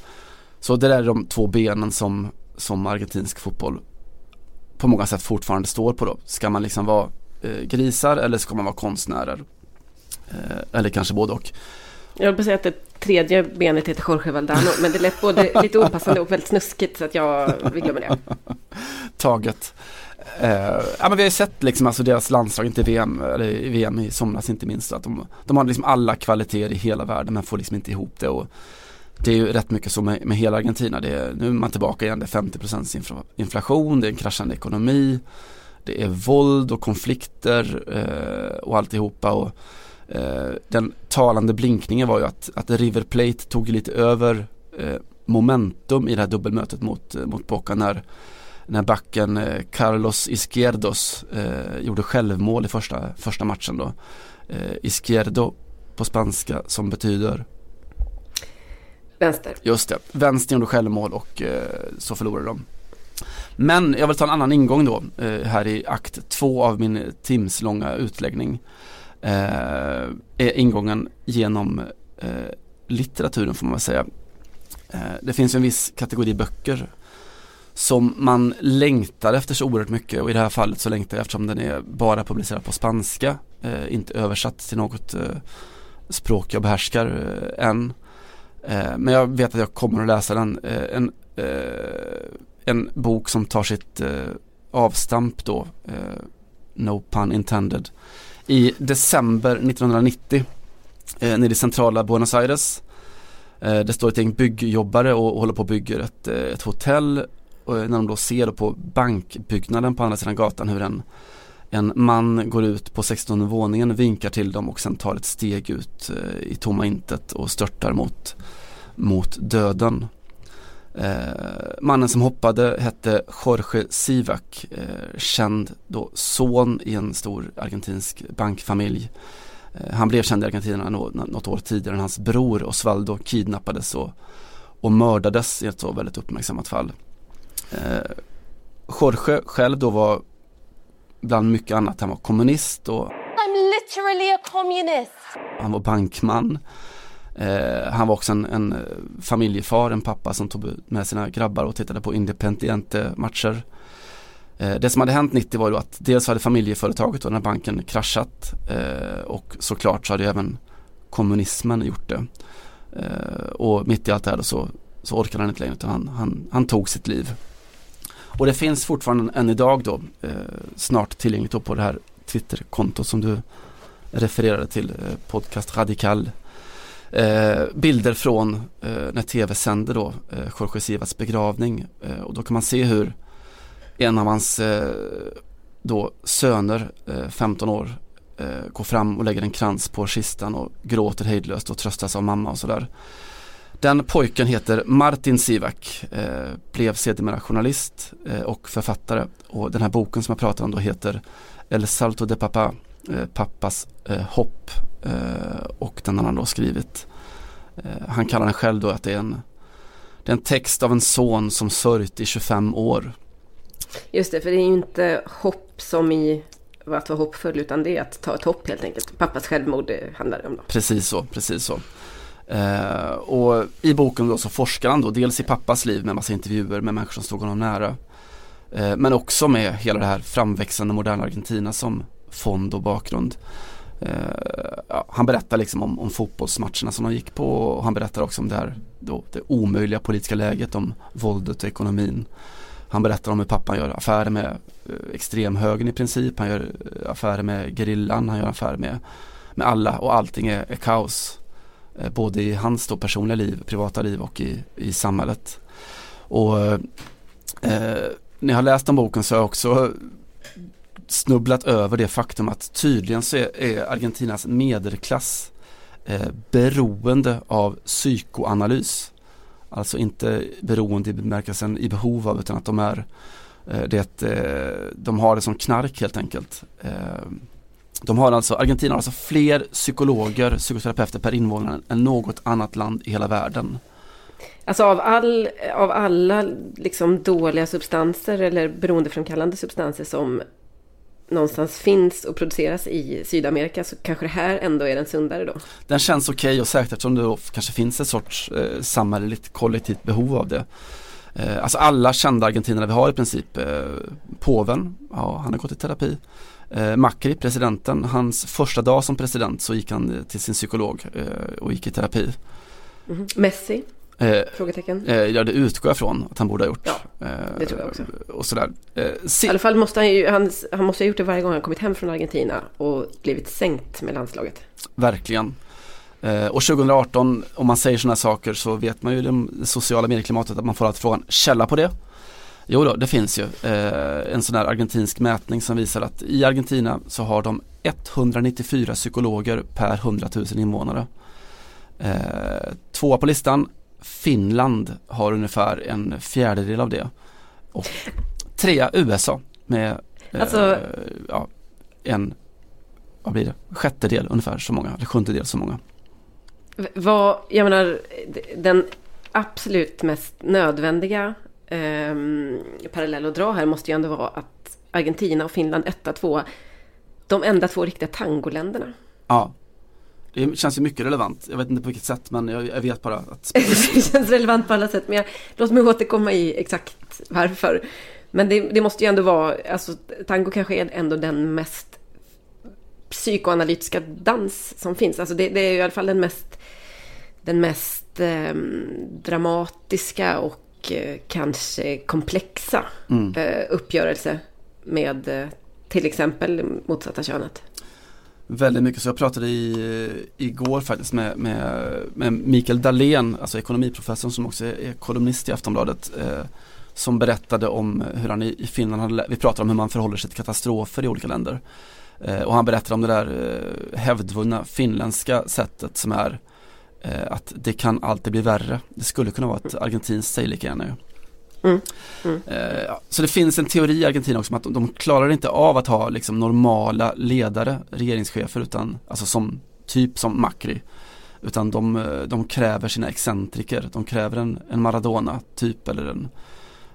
Så det där är de två benen som, som argentinsk fotboll på många sätt fortfarande står på då. Ska man liksom vara grisar eller ska man vara konstnärer? Eller kanske både och. Jag vill bara säga att det tredje benet heter Jorge Valdano, men det lät både lite opassande och väldigt snuskigt så att jag vill glömma det. Taget. Eh, ja, men vi har ju sett liksom alltså deras landslag, inte VM, eller i VM i somras inte minst, att de, de har liksom alla kvaliteter i hela världen men får liksom inte ihop det. Och det är ju rätt mycket så med, med hela Argentina. Det är, nu är man tillbaka igen, det är 50% inflation, det är en kraschande ekonomi, det är våld och konflikter eh, och alltihopa. Och, eh, den talande blinkningen var ju att, att River Plate tog lite över eh, momentum i det här dubbelmötet mot, mot Boca när, när backen eh, Carlos Izquierdos eh, gjorde självmål i första, första matchen då. Eh, Izquierdo på spanska som betyder Vänster. Just det, vänster gjorde självmål och eh, så förlorade de. Men jag vill ta en annan ingång då eh, här i akt två av min timslånga utläggning. Eh, är ingången genom eh, litteraturen får man säga. Eh, det finns en viss kategori böcker som man längtar efter så oerhört mycket och i det här fallet så längtar jag eftersom den är bara publicerad på spanska, eh, inte översatt till något eh, språk jag behärskar eh, än. Eh, men jag vet att jag kommer att läsa den. Eh, en, eh, en bok som tar sitt eh, avstamp då, no pun intended, i december 1990 nere i centrala Buenos Aires. Det står ett gäng byggjobbare och håller på och bygger ett, ett hotell och eh, när de då ser på bankbyggnaden på andra sidan gatan hur en, en man går ut på 16 våningen, vinkar till dem och sen tar ett steg ut eh, i tomma intet och störtar mot, mot döden. Eh, mannen som hoppade hette Jorge Sivak, eh, känd då son i en stor argentinsk bankfamilj. Eh, han blev känd i Argentina något år tidigare än hans bror Osvaldo kidnappades och, och mördades i ett så väldigt uppmärksammat fall. Eh, Jorge själv då var bland mycket annat. Han var kommunist och I'm literally a communist. Han var bankman. Eh, han var också en, en, familjefar, en pappa som tog med sina grabbar och tittade på Independiente-matcher. Eh, det som hade hänt 90 var ju att dels hade familjeföretaget och den här banken kraschat eh, och såklart så hade även kommunismen gjort det. Eh, och mitt i allt det här så, så orkade han inte längre utan han, han, han tog sitt liv. Och det finns fortfarande än idag då eh, snart tillgängligt då på det här Twitterkontot som du refererade till, eh, Podcast Radikal. Eh, bilder från eh, när tv sände då eh, Jorge Sivas begravning eh, och då kan man se hur en av hans eh, då söner, eh, 15 år, eh, går fram och lägger en krans på kistan och gråter hejdlöst och tröstas av mamma och sådär. Den pojken heter Martin Sivak, eh, blev sedermera journalist eh, och författare och den här boken som jag pratar om då heter El Salto de Papa, eh, pappas eh, hopp eh, och den har han då skrivit. Eh, han kallar den själv då att det är en, det är en text av en son som sörjt i 25 år. Just det, för det är ju inte hopp som i att vara hoppfull utan det är att ta ett hopp helt enkelt. Pappas självmord handlar det om. Då. Precis så, precis så. Eh, och i boken då så forskar han då dels i pappas liv med massa intervjuer med människor som stod honom nära. Eh, men också med hela det här framväxande moderna Argentina som fond och bakgrund. Eh, ja, han berättar liksom om, om fotbollsmatcherna som de gick på och han berättar också om det här då, det omöjliga politiska läget, om våldet och ekonomin. Han berättar om hur pappan gör affärer med eh, extremhögern i princip, han gör eh, affärer med gerillan, han gör affärer med, med alla och allting är, är kaos. Eh, både i hans då personliga liv, privata liv och i, i samhället. Och eh, eh, när jag har läst den boken så har jag också snubblat över det faktum att tydligen så är, är Argentinas medelklass eh, beroende av psykoanalys. Alltså inte beroende i bemärkelsen i behov av utan att de är eh, det, eh, de har det som knark helt enkelt. De har alltså, Argentina har alltså fler psykologer, psykoterapeuter per invånare än något annat land i hela världen. Alltså av, all, av alla liksom dåliga substanser eller beroendeframkallande substanser som någonstans finns och produceras i Sydamerika så kanske det här ändå är den sundare då? Den känns okej okay och säkert eftersom det då kanske finns ett sorts eh, samhälleligt kollektivt behov av det. Eh, alltså alla kända argentinare vi har i princip. Eh, påven, ja han har gått i terapi. Eh, Macri, presidenten, hans första dag som president så gick han till sin psykolog eh, och gick i terapi. Mm. Messi? Eh, Frågetecken? Eh, ja det utgår jag från att han borde ha gjort. Ja, det tror jag också. Och sådär. I alla fall måste han ju, han, han måste ha gjort det varje gång han kommit hem från Argentina och blivit sänkt med landslaget. Verkligen. och 2018, om man säger sådana saker så vet man ju det sociala medieklimatet att man får alltid frågan källa på det. Jo då, det finns ju eh, en sån här argentinsk mätning som visar att i Argentina så har de 194 psykologer per 100 000 invånare. Eh, tvåa på listan, Finland har ungefär en fjärdedel av det. Och trea USA med eh, alltså, ja, en, vad blir det, sjättedel ungefär så många, eller sjundedel så många. Vad, jag menar, den absolut mest nödvändiga eh, parallell att dra här måste ju ändå vara att Argentina och Finland etta, tvåa, de enda två riktiga tangoländerna. Ja. Det känns ju mycket relevant. Jag vet inte på vilket sätt men jag, jag vet bara att... det känns relevant på alla sätt men jag, låt mig återkomma i exakt varför. Men det, det, måste ju ändå vara, alltså tango kanske är ändå den mest psykoanalytiska dans som finns. Alltså det, det är i alla fall den mest, den mest eh, dramatiska och och eh, kanske komplexa mm. Eh, uppgörelse med eh, till exempel motsatta könet. Väldigt mycket, så jag pratade i, igår faktiskt med, med, med Mikael Dahlén, alltså ekonomiprofessorn som också är kolumnist i Aftonbladet eh, som berättade om hur han i, i Finland hade, vi pratade om hur man förhåller sig till katastrofer i olika länder. Eh, och han berättade om det där eh, hävdvunna finländska sättet som är att det kan alltid bli värre. Det skulle kunna vara ett argentinskt gärna ju. Mm. Mm. Eh, så det finns en teori i Argentina också om att de, klarar inte av att ha liksom normala ledare, regeringschefer utan alltså som typ som Macri. Utan de, eh, de kräver sina excentriker, de kräver en, en Maradona typ eller en,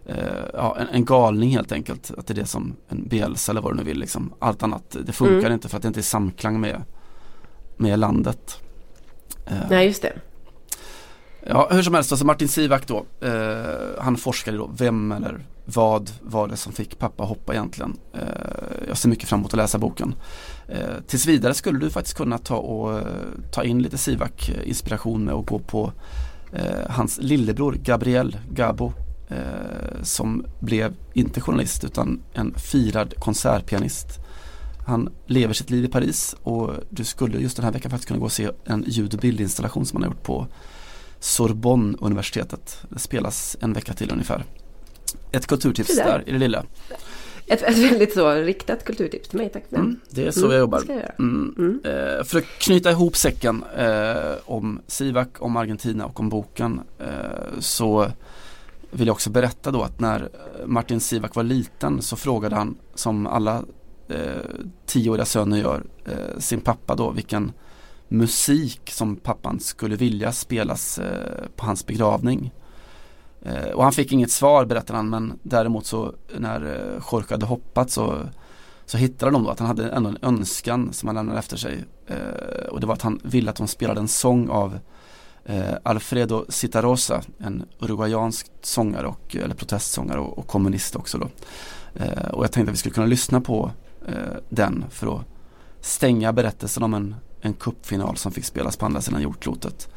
eh, ja, en, en, galning helt enkelt. Att det är det som en Bielsa eller vad du nu vill liksom. Allt annat, det funkar mm. inte för att det inte är samklang med, med landet. Eh, Nej, just det. Ja, hur som helst, alltså Martin Sivak då, eh, han forskade då, vem eller vad var det som fick pappa hoppa egentligen? Eh, jag ser mycket fram emot att läsa boken. Eh, tills vidare skulle du faktiskt kunna ta, och, eh, ta in lite Sivak inspiration med att gå på eh, hans lillebror Gabriel Gabo som blev inte journalist utan en firad konsertpianist han lever sitt liv i Paris och du skulle just den här veckan faktiskt kunna gå och se en ljud och bildinstallation som han har gjort på Sorbonne universitetet. Det spelas en vecka till ungefär. Ett kulturtips där. där i det lilla. Ett, ett, väldigt så riktat kulturtips till mig, tack mm, Det är så mm, jag jobbar. Jag mm. Mm. Eh, för att knyta ihop säcken eh, om Sivak, om Argentina och om boken eh, så vill jag också berätta då att när Martin Sivak var liten så frågade han som alla eh, tioåriga söner gör eh, sin pappa då vilken musik som pappan skulle vilja spelas eh, på hans begravning. Eh, och han fick inget svar berättar han men däremot så när eh, Jorge hade hoppat så, så hittade de då att han hade ändå en önskan som han lämnade efter sig. Eh, och det var att han ville att de spelade en sång av eh, Alfredo Citarosa, en uruguayansk sångare och, eller protestsångare och, och kommunist också då. Eh, och jag tänkte att vi skulle kunna lyssna på Eh, den för att stänga berättelsen om en, en kuppfinal som fick spelas på andra sidan jordklotet.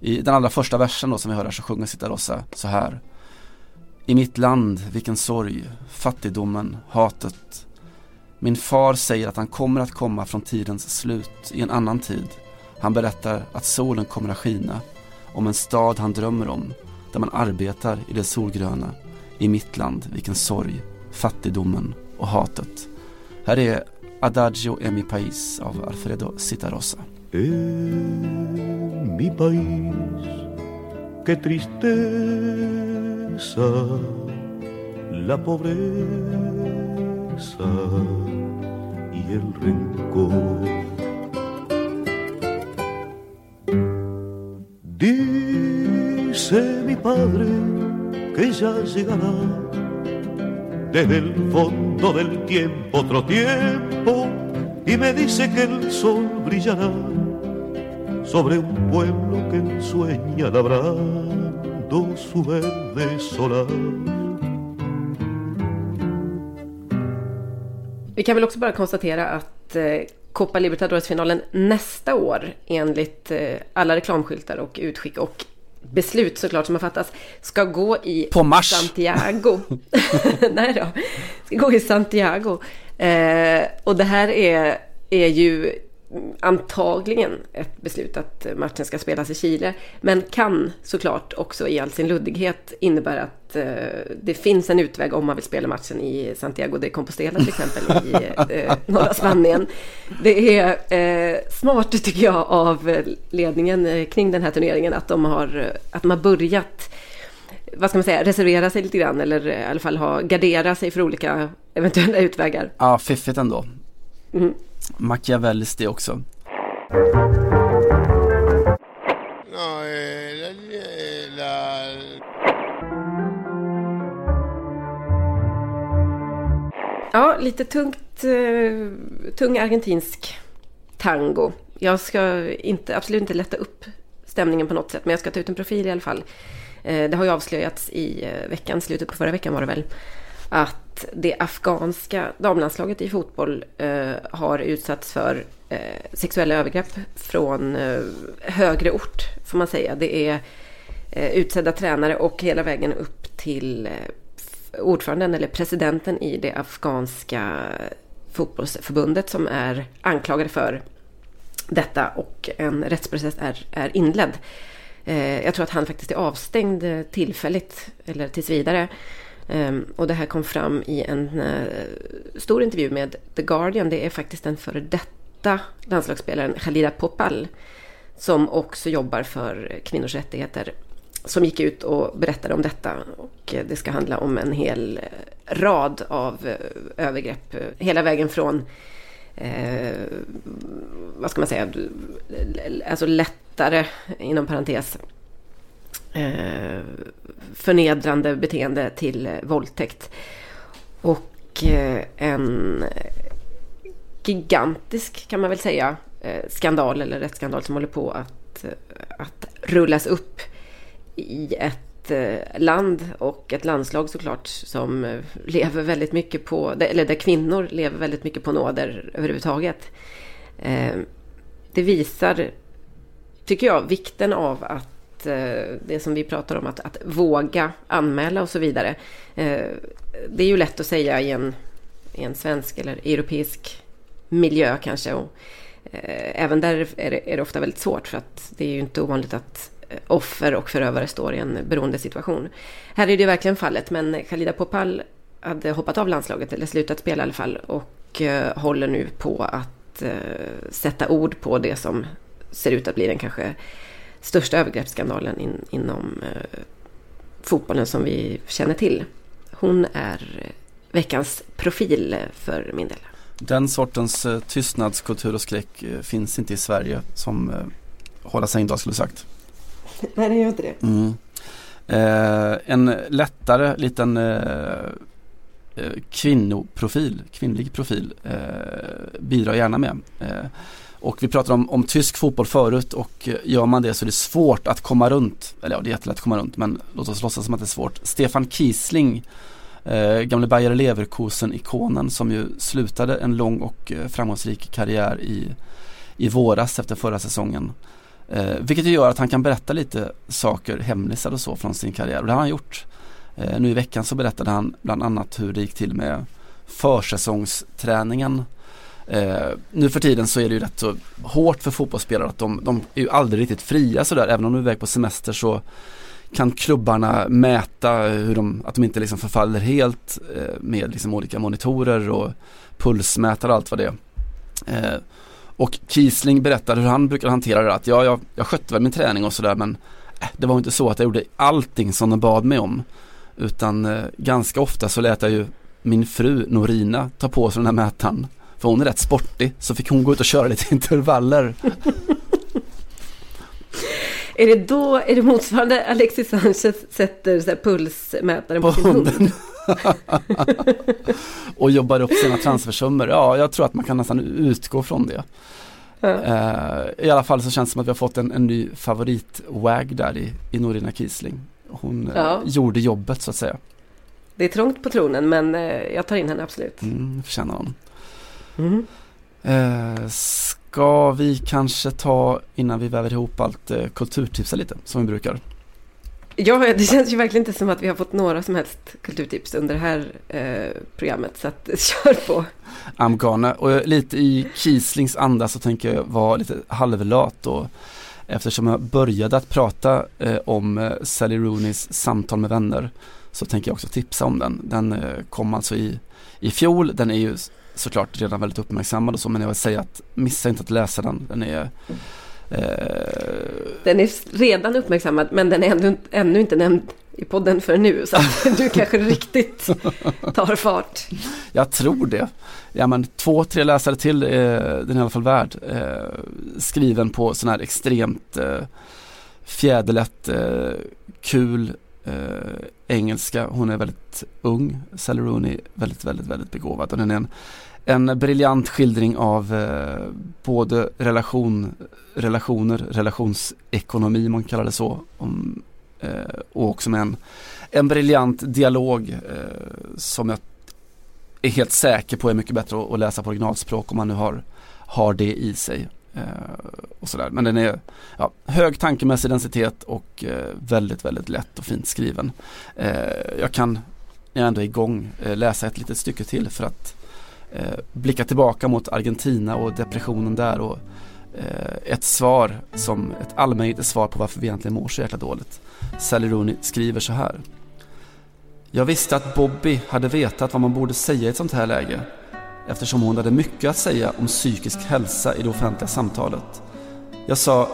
I den allra första versen då som vi hör här så sjunger Cittarossa så här. I mitt land, vilken sorg, fattigdomen, hatet. Min far säger att han kommer att komma från tidens slut i en annan tid. Han berättar att solen kommer att skina om en stad han drömmer om där man arbetar i det solgröna. I mitt land, vilken sorg, fattigdomen och hatet. Här är Adagio e mi país av Alfredo Citarrosa. En mi país, qué tristeza, la pobreza y el rencor. Dice mi padre que ya llegará. Desde el fondo del tiempo otro tiempo y me dice que el sol brillará sobre un pueblo que sueña labrando su verde solar. Vi kan väl också bara konstatera att eh, Copa Libertadores-finalen nästa år enligt eh, alla reklamskyltar och utskick och beslut såklart som har fattats ska gå i På Mars. Santiago. Nej då, ska gå i Santiago. Eh, och det här är, är ju antagligen ett beslut att matchen ska spelas i Chile. Men kan såklart också i all sin luddighet innebära att eh, det finns en utväg om man vill spela matchen i Santiago de Compostela till exempel i eh, norra Spanien. Det är eh, smart tycker jag av ledningen eh, kring den här turneringen att de har, att de har börjat vad ska man säga, reservera sig lite grann eller i alla fall ha, gardera sig för olika eventuella utvägar. Ja, fiffigt ändå. Mm. Machiavellis det också. Eh, la... Ja, lite tungt, uh, tung argentinsk tango. Jag ska inte, absolut inte lätta upp stämningen på något sätt, men jag ska ta ut en profil i alla fall. Det har ju avslöjats i veckan, slutet på förra veckan var det väl, att det afghanska damlandslaget i fotboll eh, har utsatts för eh, sexuella övergrepp från eh, högre ort, får man säga. Det är eh, utsedda tränare och hela vägen upp till eh, ordföranden eller presidenten i det afghanska fotbollsförbundet som är anklagade för detta och en rättsprocess är, är inledd. Eh, jag tror att han faktiskt är avstängd eh, tillfälligt eller tills vidare. Ehm, och det här kom fram i en eh, stor intervju med The Guardian. Det är faktiskt den före detta landslagsspelaren Khalida Popal som också jobbar för kvinnors rättigheter som gick ut och berättade om detta. Och eh, det ska handla om en hel eh, rad av övergrepp. Hela vägen från eh, vad ska man säga, alltså lättare inom parentes eh, förnedrande beteende till eh, våldtäkt. Och eh, en gigantisk, kan man väl säga, eh, skandal eller rättsskandal som håller på att, eh, att rullas upp i ett eh, land och ett landslag såklart som lever väldigt mycket på, eller där kvinnor lever väldigt mycket på nåder överhuvudtaget. Det visar, tycker jag, vikten av att Eh, det som vi pratar om, att, att våga anmäla och så vidare. Eh, det är ju lätt att säga i en, i en svensk eller europeisk miljö kanske. Och, eh, även där är det, är det ofta väldigt svårt för att det är ju inte ovanligt att offer och förövare står i en beroendesituation. Här är det verkligen fallet, men Khalida Popal hade hoppat av landslaget, eller slutat spela i alla fall, och håller nu på att sätta ord på det som ser ut att bli den kanske största övergreppsskandalen in, inom eh, fotbollen som vi känner till. Hon är veckans profil för min del. Den sortens eh, tystnadskultur och skräck eh, finns inte i Sverige som eh, Horace Engdahl skulle sagt. Nej, det gör inte det. Mm. Eh, en lättare liten eh, eh kvinnoprofil, kvinnlig profil eh, bidrar gärna med. Och vi pratade om, om tysk fotboll förut och eh, gör man det så är det svårt att komma runt. Eller ja, det är jättelätt att komma runt men låt oss låtsas som att det är svårt. Stefan Kiesling, eh, gamle Bayer Leverkusen-ikonen som ju slutade en lång och eh, framgångsrik karriär i, i våras efter förra säsongen. Eh, vilket gör att han kan berätta lite saker, hemlisar och så från sin karriär och det har han gjort. Eh, nu i veckan så berättade han bland annat hur det gick till med försäsongsträningen Eh, nu för tiden så är det ju rätt så hårt för fotbollsspelare att de, de är ju aldrig riktigt fria sådär. Även om de är iväg på semester så kan klubbarna mäta hur de, att de inte liksom förfaller helt eh, med liksom olika monitorer och pulsmätare och allt vad det är. Eh, och Kiesling berättade hur han brukar hantera det att ja, jag, jag skötte väl min träning och sådär men eh, det var inte så att jag gjorde allting som de bad mig om. Utan eh, ganska ofta så lät jag ju min fru Norina ta på sig den här mätaren för hon är rätt sportig, så fick hon gå ut och köra lite intervaller. Är det då, är det motsvarande Alexis Sanchez sätter så pulsmätaren på, på sin hund? och jobbar upp sina transfersummor. Ja, jag tror att man kan nästan utgå från det. Ja. Uh, I alla fall så känns det som att vi har fått en, en ny favorit-wag där i, i Norina Kiesling. Hon ja. uh, gjorde jobbet så att säga. Det är trångt på tronen men uh, jag tar in henne absolut. Mm, förtjänar hon. Mm. ska vi kanske ta, innan vi väver ihop allt, kulturtipsa lite som vi brukar? Ja, det känns ju verkligen inte som att vi har fått några som helst kulturtips under det här eh, programmet. Så att, kör på. I'm gonna. Och lite i Kieslings anda så tänker jag vara lite halvlat och eftersom jag började att prata eh, om eh, Sally Rooneys samtal med vänner så tänker jag också tipsa om den. Den eh, kom alltså i, i fjol. Den är ju såklart redan väldigt uppmärksammad och så men jag vill säga att missa inte att läsa den. Den är Eh, den är redan uppmärksammad men den är ändå, ännu inte nämnd i podden för nu så att du kanske riktigt tar fart. Jag tror det. Ja men två, tre läsare till eh, den är i alla fall värd. Eh, skriven på sån här extremt eh, fjäderlätt, eh, kul eh, engelska. Hon är väldigt ung, Sally Rooney, väldigt, väldigt, väldigt begåvad och den är en en briljant skildring av eh, både relation, relationer, relationsekonomi, man kallar det så. Om, eh, och också med en, en briljant dialog eh, som jag är helt säker på är mycket bättre att, att läsa på originalspråk om man nu har, har det i sig. Eh, och sådär. Men den är ja, hög tankemässig densitet och eh, väldigt, väldigt lätt och fint skriven. Eh, jag kan, när jag ändå är igång, eh, läsa ett litet stycke till för att eh, blicka tillbaka mot Argentina och depressionen där och eh, ett svar som ett allmängiltigt svar på varför vi egentligen mår så jäkla dåligt. Sally Rooney skriver så här. Jag visste att Bobby hade vetat vad man borde säga i ett sånt här läge eftersom hon hade mycket att säga om psykisk hälsa i det offentliga samtalet. Jag sa,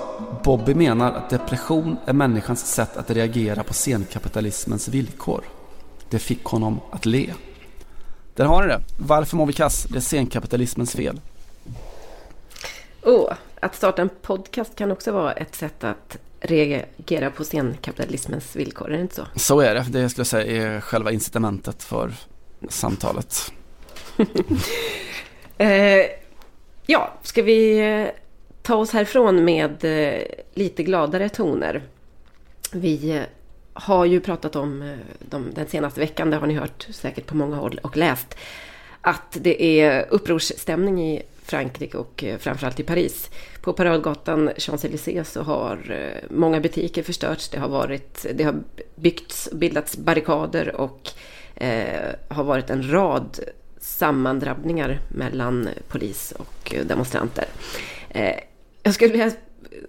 Bobby menar att depression är människans sätt att reagera på senkapitalismens villkor. Det fick honom att le. Där har ni det. Varför mår vi kass? Det är senkapitalismens fel. Oh, att starta en podcast kan också vara ett sätt att reagera på senkapitalismens villkor, är det inte så? Så är det. Det skulle jag säga är själva incitamentet för samtalet. eh, ja, ska vi eh, ta oss härifrån med eh, lite gladare toner? Vi eh, har ju pratat om eh, de, den senaste veckan, det har ni hört säkert på många håll och läst, att det är upprorsstämning i Frankrike och eh, framförallt i Paris. På paradgatan Champs-Élysées så har eh, många butiker förstörts. Det har, varit, det har byggts, bildats barrikader och eh, har varit en rad sammandrabbningar mellan polis och demonstranter. Eh, jag skulle vilja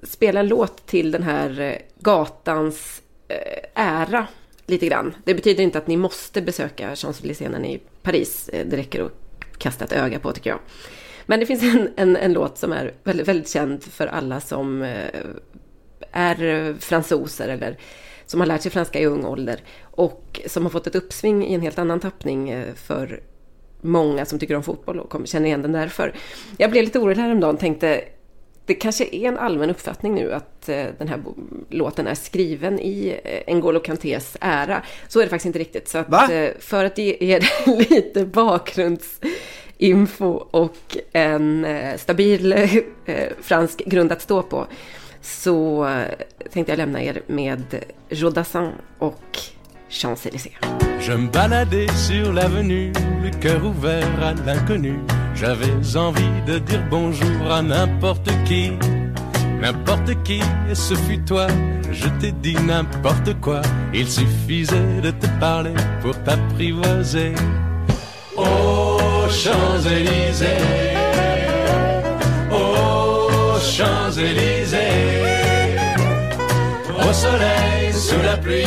spela en låt till den här gatans Eh, ära lite grann. Det betyder inte att ni måste besöka Champs-Élysées i Paris. Eh, det räcker att kasta ett öga på tycker jag. Men det finns en, en, en låt som är väldigt, väldigt känd för alla som eh, är fransoser eller som har lärt sig franska i ung ålder och som har fått ett uppsving i en helt annan tappning för många som tycker om fotboll och känner igen den därför. Jag blev lite orolig häromdagen och tänkte det kanske är en allmän uppfattning nu att eh, den här låten är skriven i eh, N'Golo Kantés ära. Så är det faktiskt inte riktigt. Så att, eh, för att ge er lite bakgrundsinfo och en stabil fransk grund att stå på så tänkte jag lämna er med Jodassin och Champs-Élysées. Je me baladais sur l'avenue, le cœur ouvert à l'inconnu. J'avais envie de dire bonjour à n'importe qui, n'importe qui, et ce fut toi. Je t'ai dit n'importe quoi, il suffisait de te parler pour t'apprivoiser. Aux Champs-Élysées, aux Champs-Élysées, au soleil, sous la pluie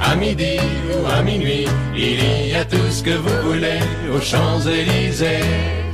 à midi ou à minuit, il y a tout ce que vous voulez aux Champs-Élysées.